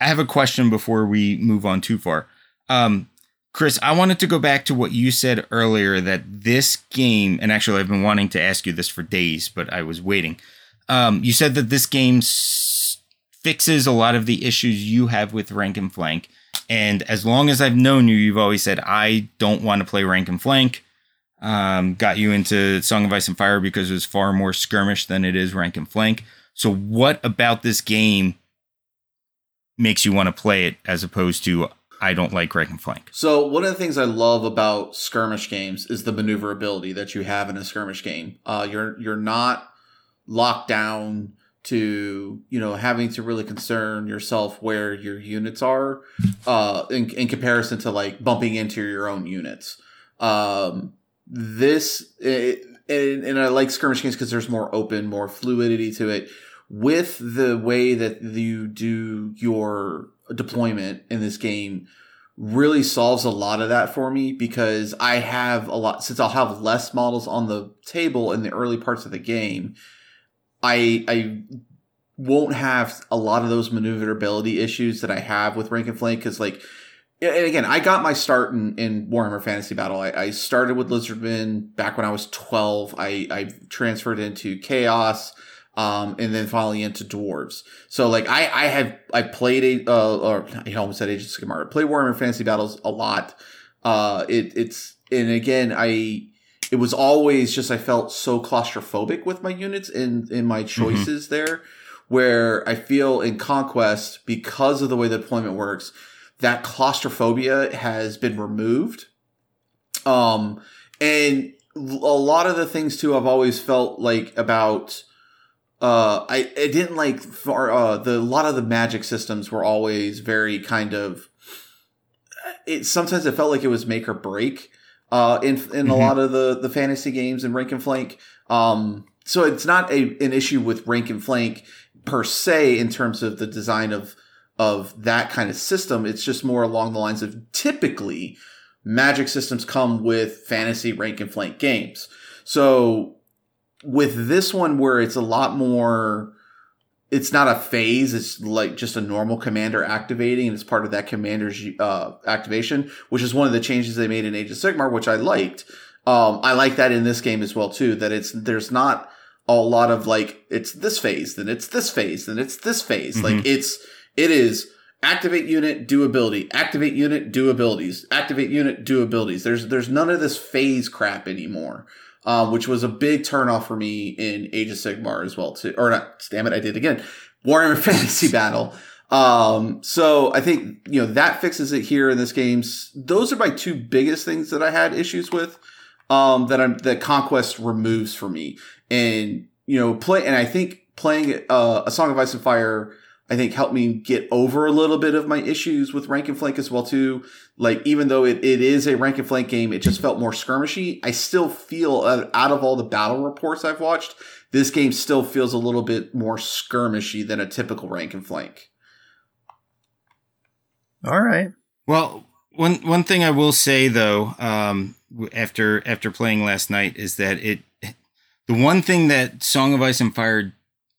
[SPEAKER 1] I have a question before we move on too far. Um, Chris, I wanted to go back to what you said earlier that this game, and actually, I've been wanting to ask you this for days, but I was waiting. Um, you said that this game s- fixes a lot of the issues you have with rank and flank. And as long as I've known you, you've always said, I don't want to play rank and flank. Um, got you into Song of Ice and Fire because it was far more skirmish than it is rank and flank. So, what about this game makes you want to play it as opposed to I don't like rank and flank.
[SPEAKER 3] So one of the things I love about skirmish games is the maneuverability that you have in a skirmish game. Uh, you're you're not locked down to you know having to really concern yourself where your units are uh, in, in comparison to like bumping into your own units. Um, this it, and, and I like skirmish games because there's more open, more fluidity to it. With the way that you do your deployment in this game, really solves a lot of that for me because I have a lot since I'll have less models on the table in the early parts of the game. I I won't have a lot of those maneuverability issues that I have with rank and flank because like and again, I got my start in, in Warhammer Fantasy Battle. I, I started with Lizardmen back when I was 12. I, I transferred into Chaos, um, and then finally into Dwarves. So like I, I have, I played a, uh, or I almost said Age of Sigmar. I played Warhammer Fantasy Battles a lot. Uh, it, it's, and again, I, it was always just, I felt so claustrophobic with my units and, in my mm-hmm. choices mm-hmm. there, where I feel in Conquest, because of the way the deployment works, that claustrophobia has been removed. Um, and a lot of the things too, I've always felt like about, uh, I, I didn't like for, uh, the, a lot of the magic systems were always very kind of, it, sometimes it felt like it was make or break, uh, in, in mm-hmm. a lot of the, the fantasy games and rank and flank. Um, so it's not a, an issue with rank and flank per se in terms of the design of, of that kind of system. It's just more along the lines of typically magic systems come with fantasy rank and flank games. So with this one where it's a lot more it's not a phase it's like just a normal commander activating and it's part of that commander's uh, activation which is one of the changes they made in age of sigmar which i liked um, i like that in this game as well too that it's there's not a lot of like it's this phase then it's this phase then it's this phase mm-hmm. like it's it is activate unit, do ability, activate unit, do abilities, activate unit, do abilities. There's there's none of this phase crap anymore. Um, which was a big turnoff for me in Age of Sigmar as well too. Or not, damn it, I did again. Warhammer Fantasy Battle. Um, so I think, you know, that fixes it here in this game. Those are my two biggest things that I had issues with, um, that I'm, that Conquest removes for me. And, you know, play, and I think playing, uh, A Song of Ice and Fire, I think helped me get over a little bit of my issues with rank and flank as well too. Like even though it, it is a rank and flank game, it just felt more skirmishy. I still feel uh, out of all the battle reports I've watched, this game still feels a little bit more skirmishy than a typical rank and flank.
[SPEAKER 2] All right.
[SPEAKER 1] Well, one one thing I will say though, um, after after playing last night, is that it the one thing that Song of Ice and Fire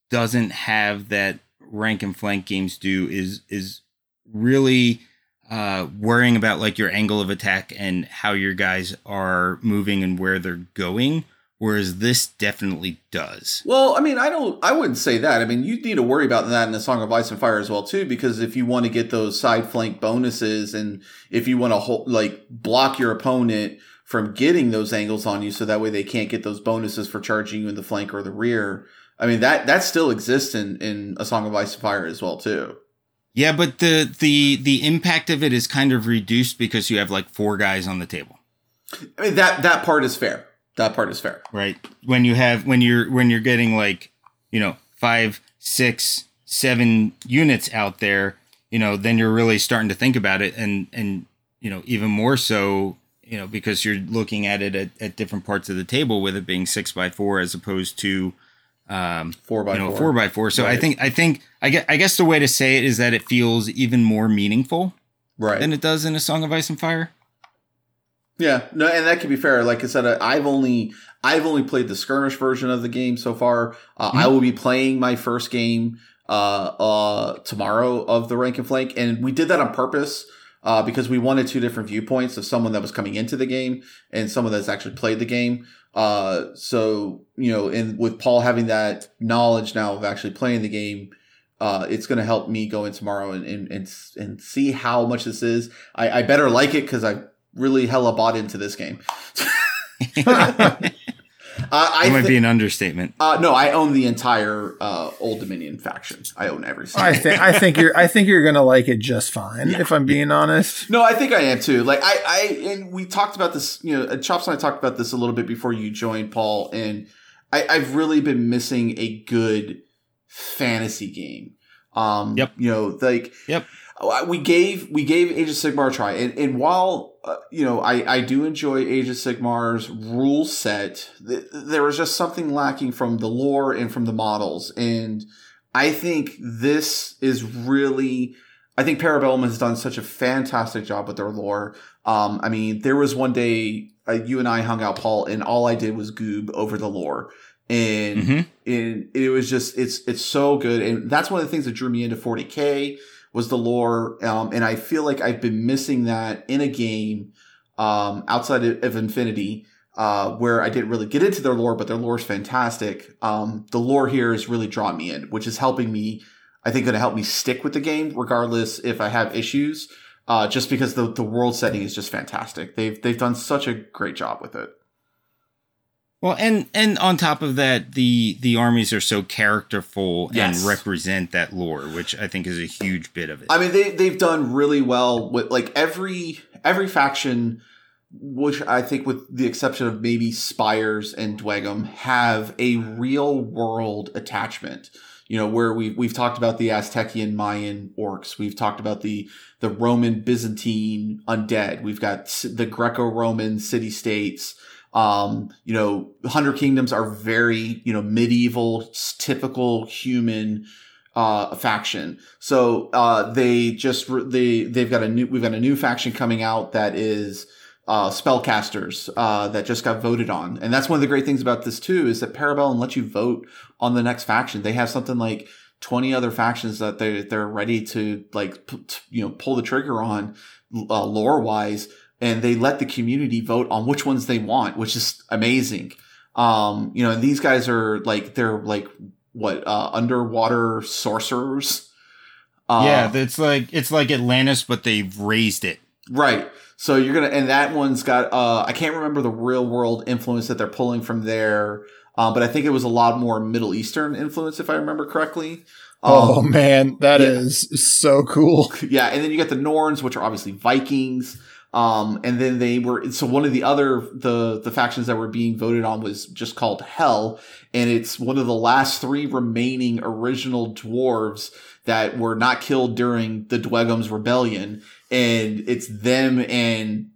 [SPEAKER 1] doesn't have that rank and flank games do is is really uh, worrying about like your angle of attack and how your guys are moving and where they're going whereas this definitely does.
[SPEAKER 3] Well, I mean, I don't, I wouldn't say that. I mean, you need to worry about that in the Song of Ice and Fire as well too, because if you want to get those side flank bonuses and if you want to hold, like block your opponent from getting those angles on you, so that way they can't get those bonuses for charging you in the flank or the rear. I mean that that still exists in in A Song of Ice and Fire as well too.
[SPEAKER 1] Yeah, but the the the impact of it is kind of reduced because you have like four guys on the table.
[SPEAKER 3] I mean that that part is fair. That part is fair.
[SPEAKER 1] Right. When you have when you're when you're getting like, you know, five, six, seven units out there, you know, then you're really starting to think about it and and you know, even more so, you know, because you're looking at it at, at different parts of the table with it being six by four as opposed to um,
[SPEAKER 3] four by you know, four.
[SPEAKER 1] four by four. So right. I think I think I guess, I guess the way to say it is that it feels even more meaningful,
[SPEAKER 3] right,
[SPEAKER 1] than it does in a Song of Ice and Fire.
[SPEAKER 3] Yeah, no, and that could be fair. Like I said, I've only I've only played the skirmish version of the game so far. Uh, mm-hmm. I will be playing my first game uh, uh, tomorrow of the rank and flank, and we did that on purpose. Uh, because we wanted two different viewpoints of someone that was coming into the game and someone that's actually played the game. Uh, so you know, and with Paul having that knowledge now of actually playing the game, uh, it's going to help me go in tomorrow and, and, and, and see how much this is. I, I better like it because I really hella bought into this game. I
[SPEAKER 1] That might
[SPEAKER 3] thi-
[SPEAKER 1] be an understatement.
[SPEAKER 3] uh, no, I own the entire uh, Old Dominion faction. I own every single.
[SPEAKER 2] I think I think you're I think you're gonna like it just fine. If I'm being honest.
[SPEAKER 3] No, I think I am too. Like I, I, and we talked about this. You know, uh, Chops and I talked about this a little bit before you joined, Paul. And I, I've really been missing a good fantasy game. Um,
[SPEAKER 1] Yep.
[SPEAKER 3] You know, like
[SPEAKER 1] Yep.
[SPEAKER 3] We gave we gave Age of Sigmar a try, and and while uh, you know I I do enjoy Age of Sigmar's rule set, th- there was just something lacking from the lore and from the models, and I think this is really. I think Para Bellum has done such a fantastic job with their lore. Um, I mean, there was one day uh, you and I hung out, Paul, and all I did was goob over the lore, and
[SPEAKER 1] Mhm.
[SPEAKER 3] and it was just it's it's so good, and that's one of the things that drew me into 40k was the lore, um, and I feel like I've been missing that in a game um, outside of, Infinity. Uh, where I didn't really get into their lore, but their lore is fantastic. Um, the lore here is really drawing me in, which is helping me I think going to help me stick with the game, regardless if I have issues. Uh, just because the the world setting is just fantastic. They've they've done such a great job with it.
[SPEAKER 1] Well, and and on top of that, the the armies are so characterful
[SPEAKER 3] Yes.
[SPEAKER 1] and represent that lore, which I think is a huge bit of it.
[SPEAKER 3] I mean, they they've done really well with like every every faction, which I think, with the exception of maybe Spires and Dweghom, have a real world attachment. You know, where we we've talked about the Aztecian Mayan orcs, we've talked about the the Roman Byzantine undead, we've got the Greco-Roman city states. Um, you know, Hundred Kingdoms are very you know medieval, typical human uh faction. So uh they just re- they they've got a new we've got a new faction coming out that is uh spellcasters uh that just got voted on. And that's one of the great things about this too is that Para Bellum lets you vote on the next faction. They have something like 20 other factions that they they're ready to like p- t- you know pull the trigger on uh, lore wise and they let the community vote on which ones they want, which is amazing. Um you know, and these guys are like they're like what uh underwater sorcerers. Uh,
[SPEAKER 1] yeah, it's like it's like Atlantis, but they've raised it.
[SPEAKER 3] Right. So you're gonna, and that one's got. Uh, I can't remember the real world influence that they're pulling from there, uh, but I think it was a lot more Middle Eastern influence, if I remember correctly.
[SPEAKER 2] Oh
[SPEAKER 3] Um,
[SPEAKER 2] man, that
[SPEAKER 3] yeah.
[SPEAKER 2] is so cool.
[SPEAKER 3] yeah, and then you get the Nords, which are obviously Vikings. Um, and then they were so one of the other the the factions that were being voted on was just called Hell, and it's one of the last three remaining original dwarves that were not killed during the Dweghom's rebellion, and it's them and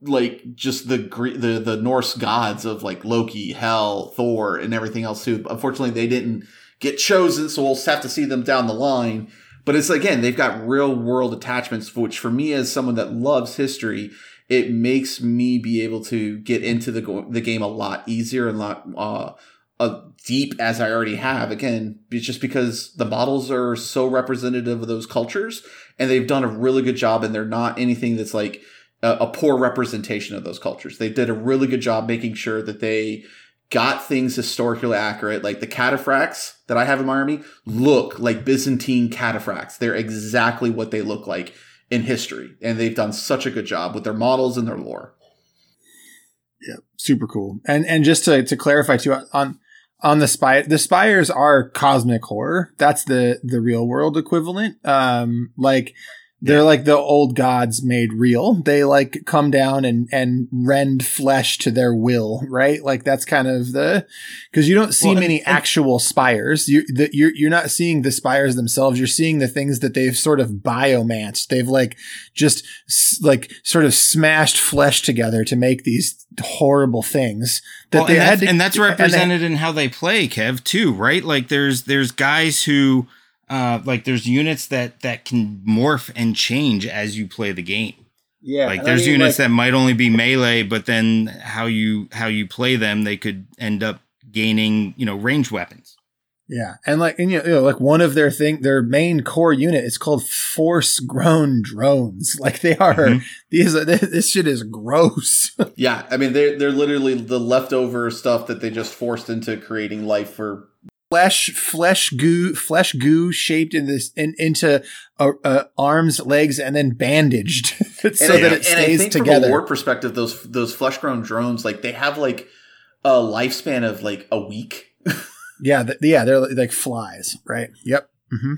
[SPEAKER 3] like just the the the Norse gods of like Loki, Hell, Thor, and everything else too. Unfortunately, they didn't get chosen, so we'll have to see them down the line. But it's again, they've got real world attachments, which for me as someone that loves history, it makes me be able to get into the go- the game a lot easier and a lot uh, uh, deep as I already have. Again, it's just because the models are so representative of those cultures, and they've done a really good job, and they're not anything that's like a, a poor representation of those cultures. They did a really good job making sure that they got things historically accurate. Like the cataphracts that I have in my army look like Byzantine cataphracts. They're exactly what they look like in history. And they've done such a good job with their models and their lore.
[SPEAKER 2] Yeah, super cool. And and just to to clarify too on on the spy the spires are cosmic horror. That's the the real world equivalent. Um like they're like the old gods made real. They like come down and and rend flesh to their will, right? Like that's kind of the because you don't see
[SPEAKER 1] Well,
[SPEAKER 2] many
[SPEAKER 1] and-
[SPEAKER 2] actual spires. You the, you're you're not seeing the spires themselves. You're seeing the things that they've sort of biomanced. They've like just like sort of smashed flesh together to make these horrible things that
[SPEAKER 1] Well,
[SPEAKER 2] they
[SPEAKER 1] and,
[SPEAKER 2] had
[SPEAKER 1] that's,
[SPEAKER 2] to,
[SPEAKER 1] and that's
[SPEAKER 2] and they-
[SPEAKER 1] represented in how they play, Kev, too, right? Like there's there's guys who uh like there's units that that can morph and change as you play the game.
[SPEAKER 2] yeah,
[SPEAKER 1] like
[SPEAKER 2] and I
[SPEAKER 1] there's
[SPEAKER 2] mean,
[SPEAKER 1] units
[SPEAKER 2] like-
[SPEAKER 1] that might only be melee, but then how you how you play them, they could end up gaining, you know, range weapons.
[SPEAKER 2] Yeah, and like and you know, like one of their thing, their main core unit is called force grown drones. Like they are
[SPEAKER 1] Mhm.
[SPEAKER 2] these. are- This shit is gross.
[SPEAKER 3] Yeah. I mean, they're, they're literally the leftover stuff that they just forced into creating life for.
[SPEAKER 2] Flesh, flesh goo, flesh goo shaped in this in, into uh, uh, arms, legs, and then bandaged so
[SPEAKER 3] And I-
[SPEAKER 2] that it
[SPEAKER 3] and I
[SPEAKER 2] stays
[SPEAKER 3] think from a war perspective, those those flesh grown drones, like they have like a lifespan of like a week.
[SPEAKER 2] yeah, th- yeah, they're like flies, right? Yep. Mm-hmm.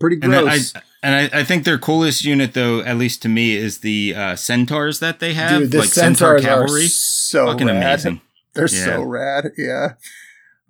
[SPEAKER 2] Pretty
[SPEAKER 1] And, I,
[SPEAKER 2] gross.
[SPEAKER 1] And I, I think their coolest unit, though, at least to me, is the uh, centaurs that they have,
[SPEAKER 2] Dude, the
[SPEAKER 1] like centaur cavalry.
[SPEAKER 2] are so
[SPEAKER 1] Fucking
[SPEAKER 2] rad.
[SPEAKER 1] amazing.
[SPEAKER 2] They're
[SPEAKER 1] Yeah.
[SPEAKER 2] so rad. Yeah.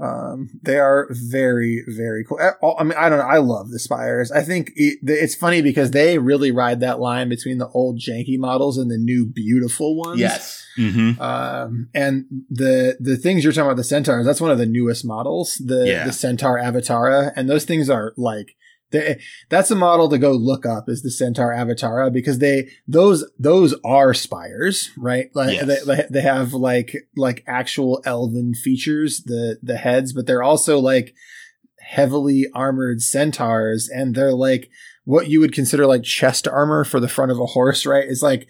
[SPEAKER 2] Um, they are very, very cool. I- I mean, I don't know. I love the Spires. I think it, it's funny because they really ride that line between the old janky models and the new beautiful ones.
[SPEAKER 3] yes.
[SPEAKER 1] Mm-hmm.
[SPEAKER 2] Um, and the the things you're talking about, the Centaurs, that's one of the newest models, the
[SPEAKER 1] Yeah.
[SPEAKER 2] the Centaur Avatara, and those things are like they, that's a model to go look up is the Centaur Avatara because they those those are spires, right? Like
[SPEAKER 1] Yes.
[SPEAKER 2] they, they have like like actual elven features, the the heads, but they're also like heavily armored centaurs, and they're like what you would consider like chest armor for the front of a horse, right? Is like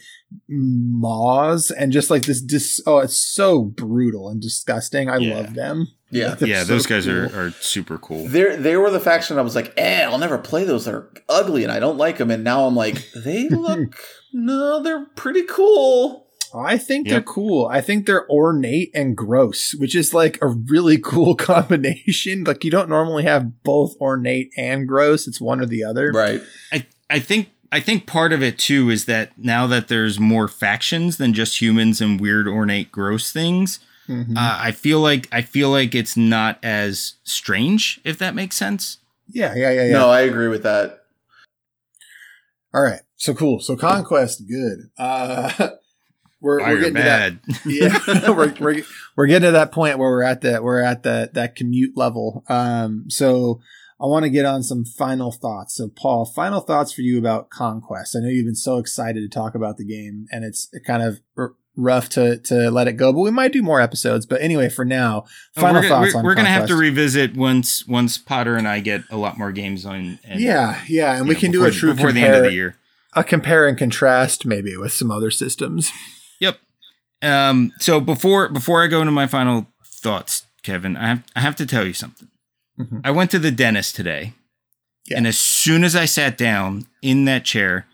[SPEAKER 2] maws and just like this dis oh it's so brutal and disgusting i
[SPEAKER 1] Yeah.
[SPEAKER 2] love them
[SPEAKER 3] Yeah.
[SPEAKER 1] Yeah,
[SPEAKER 2] so
[SPEAKER 1] those guys are,
[SPEAKER 2] cool.
[SPEAKER 1] are super cool.
[SPEAKER 3] They they were the faction I was like, eh, I'll never play those. They're ugly and I don't like them. And now I'm like, they look no, they're pretty cool.
[SPEAKER 2] i think
[SPEAKER 1] Yep.
[SPEAKER 2] they're cool i think they're ornate and gross which is like a really cool combination like you don't normally have both ornate and gross it's one or the other
[SPEAKER 3] Right.
[SPEAKER 1] I, I think I think part of it too is that now that there's more factions than just humans and weird ornate gross things,
[SPEAKER 2] Mhm.
[SPEAKER 1] uh, I feel like I feel like it's not as strange if that makes sense.
[SPEAKER 2] yeah yeah yeah yeah.
[SPEAKER 3] No, I agree with that.
[SPEAKER 2] all right. So cool. So conquest good. Uh we're, we're
[SPEAKER 1] Fire
[SPEAKER 2] getting to that. yeah we're, we're we're getting to that point where we're at that we're at that that commute level. Um so i want to get on some final thoughts. So paul final thoughts for you about conquest. I know you've been so excited to talk about the game and it's kind of r- rough to to let it go but we might do more episodes but anyway for now final
[SPEAKER 1] Oh, we're,
[SPEAKER 2] thoughts
[SPEAKER 1] we're,
[SPEAKER 2] on
[SPEAKER 1] we're gonna have to revisit once once Potter and I get a lot more games on. And,
[SPEAKER 2] yeah yeah and we
[SPEAKER 1] know,
[SPEAKER 2] can do a true
[SPEAKER 1] before
[SPEAKER 2] compare,
[SPEAKER 1] the end of the year.
[SPEAKER 2] a compare and contrast maybe with some other systems
[SPEAKER 1] Yep. Um, so before before I go into my final thoughts, Kevin, I have I have to tell you something.
[SPEAKER 2] Mhm.
[SPEAKER 1] I went to the dentist today,
[SPEAKER 2] Yeah.
[SPEAKER 1] and as soon as I sat down in that chair,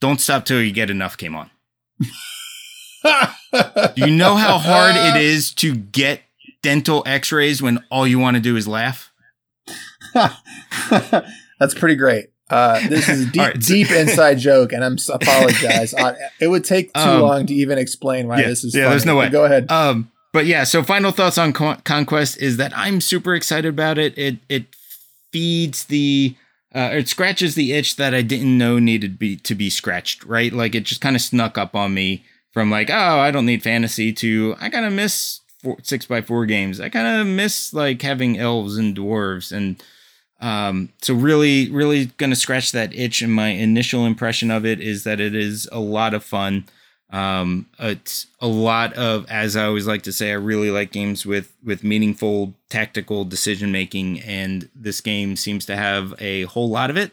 [SPEAKER 1] "Don't stop till you get enough" came on. Do you know how hard it is to get dental X-rays when all you want to do is laugh?
[SPEAKER 2] That's pretty great. Uh, this is a deep,
[SPEAKER 1] right,
[SPEAKER 2] deep inside joke, and I'm apologize. Uh, it would take too
[SPEAKER 1] Um,
[SPEAKER 2] long to even explain why
[SPEAKER 1] yeah,
[SPEAKER 2] this is.
[SPEAKER 1] yeah,
[SPEAKER 2] funny,
[SPEAKER 1] there's no
[SPEAKER 2] but
[SPEAKER 1] way.
[SPEAKER 2] Go ahead.
[SPEAKER 1] Um, but yeah, so final thoughts on Con- Conquest is that I'm super excited about it. It it feeds the uh, it scratches the itch that I didn't know needed be to be scratched. Right, like it just kind of snuck up on me from like, oh, I don't need fantasy to I kind of miss four, six by four games. I kind of miss like having elves and dwarves and. Um, so really, really gonna scratch that itch. And my initial impression of it is that it is a lot of fun. Um, it's a lot of, as I always like to say, I really like games with with meaningful tactical decision making, and this game seems to have a whole lot of it.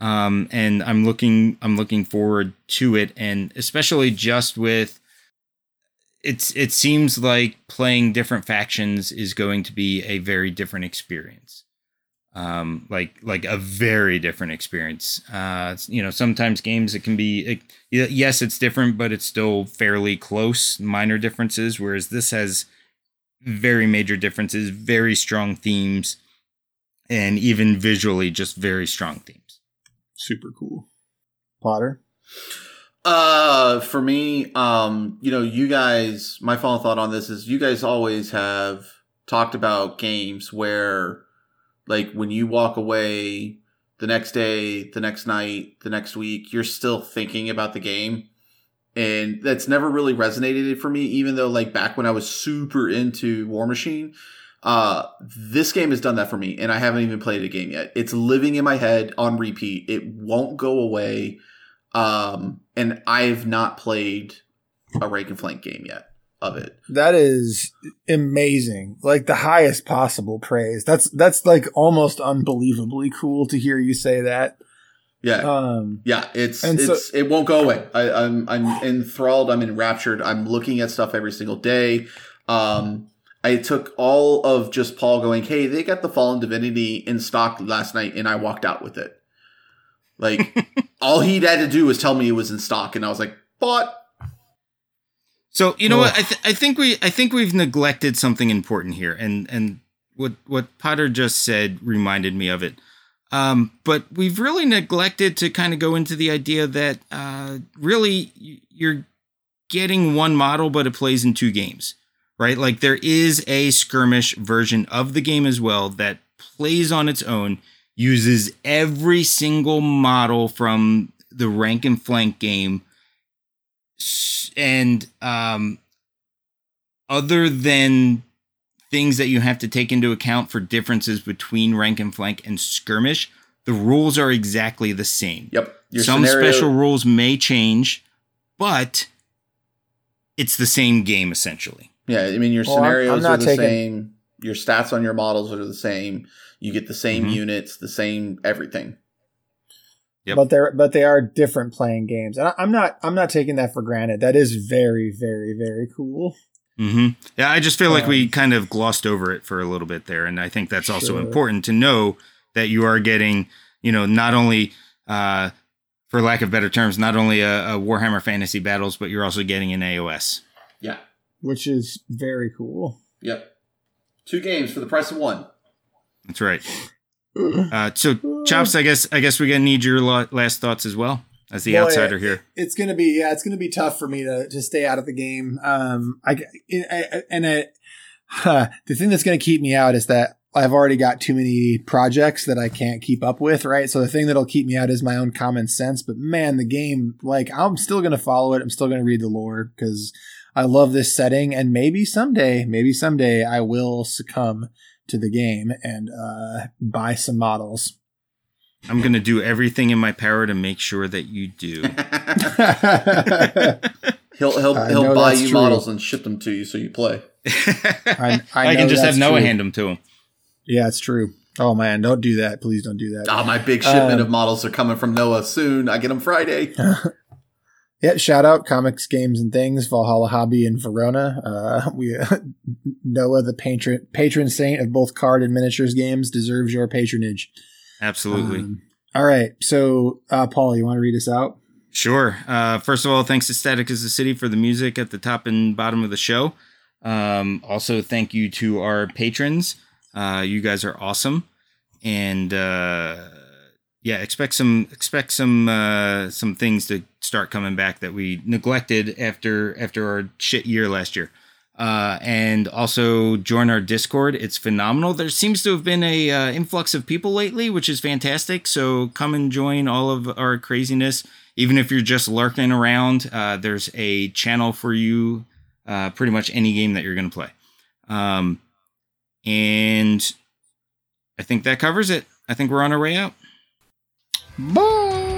[SPEAKER 1] Um, and I'm looking, I'm looking forward to it, and especially just with it's, it seems like playing different factions is going to be a very different experience. Um like like a very different experience. Uh you know sometimes games it can be it, yes it's different but it's still fairly close minor differences whereas this has very major differences very strong themes and even visually just very strong themes
[SPEAKER 2] Super cool. Potter.
[SPEAKER 3] Uh, for me, um, you know, you guys, my final thought on this is you guys always have talked about games where, like, when you walk away the next day, the next night, the next week, you're still thinking about the game. And that's never really resonated for me, even though, like, back when I was super into Warmachine, uh, this game has done that for me, and I haven't even played a game yet. It's living in my head on repeat. It won't go away. Um, and I've not played a Rank and Flank game yet of it.
[SPEAKER 2] That is amazing. Like the highest possible praise. That's that's like almost unbelievably cool to hear you say that.
[SPEAKER 3] Yeah.
[SPEAKER 2] Um
[SPEAKER 3] yeah, it's
[SPEAKER 2] and so-
[SPEAKER 3] it's it won't go away. I, I'm I'm enthralled. I'm enraptured. I'm looking at stuff every single day. Um, I took all of just Paul going, "Hey, they got the Fallen Divinity in stock last night," and I walked out with it. Like all he had to do was tell me it was in stock, and I was like, "Bought."
[SPEAKER 1] So you know what? I, th- I think we I think we've neglected something important here, and and what what Potter just said reminded me of it. Um, but we've really neglected to kind of go into the idea that uh, really you're getting one model, but it plays in two games, right? Like there is a skirmish version of the game as well that plays on its own, uses every single model from the rank and flank game and um, other than things that you have to take into account for differences between rank and flank and skirmish, the rules are exactly the same.
[SPEAKER 3] Yep.
[SPEAKER 1] Your Some scenario- special rules may change, but it's the same game essentially.
[SPEAKER 3] Yeah, I mean your well, scenarios are the taking- same. Your stats on your models are the same. You get the same mm-hmm. units, the same everything.
[SPEAKER 2] Yep. But they're but they are different playing games, and I, am not I'm not taking that for granted. That is very very very cool.
[SPEAKER 1] Mm-hmm. Yeah, I just feel um, like we um, kind of glossed over it for a little bit there, and I think that's also sure. important to know that you are getting, you know, not only, uh, for lack of better terms, not only a, a Warhammer Fantasy Battles, but you're also getting an AOS.
[SPEAKER 3] Yeah,
[SPEAKER 2] which is very cool.
[SPEAKER 3] Yep, two games for the price of one.
[SPEAKER 1] That's right. Uh, so chops, I guess I guess we're gonna need your last thoughts as well as the Boy, outsider here.
[SPEAKER 2] It's gonna be yeah, it's gonna be tough for me to to stay out of the game. Um, I, I and I, huh, the thing that's gonna keep me out is that I've already got too many projects that I can't keep up with, right? So the thing that'll keep me out is my own common sense. But man, the game, like, I'm still gonna follow it. I'm still gonna read the lore because I love this setting, and maybe someday, maybe someday, I will succumb to the game and uh, buy some models.
[SPEAKER 1] I'm going to do everything in my power to make sure that you do.
[SPEAKER 3] he'll he'll he'll buy you true. models and ship them to you so you play.
[SPEAKER 1] I, I, I can just have Noah true. hand them to him.
[SPEAKER 2] Yeah, it's true. Oh man, don't do that. Please don't do that.
[SPEAKER 3] Oh, my big shipment um, of models are coming from Noah soon. I get them Friday.
[SPEAKER 2] Yeah, shout out comics, games, and things, Valhalla Hobby in Verona. Uh, we uh, Noah, the patron patron saint of both card and miniatures games, deserves your patronage.
[SPEAKER 1] Absolutely. Um,
[SPEAKER 2] all right, so uh, Paul, you want to read us out?
[SPEAKER 1] Sure. Uh, first of all, thanks to Static as the City for the music at the top and bottom of the show. Um, also, thank you to our patrons. Uh, you guys are awesome, and uh, yeah, expect some expect some uh, some things to start coming back that we neglected after after our shit year last year. Uh, and also join our Discord. It's phenomenal. There seems to have been a uh, influx of people lately, which is fantastic. So come and join all of our craziness. Even if you're just lurking around, uh, there's a channel for you. Uh, pretty much any game that you're going to play. Um, and I think that covers it. I think we're on our way out.
[SPEAKER 2] Bye.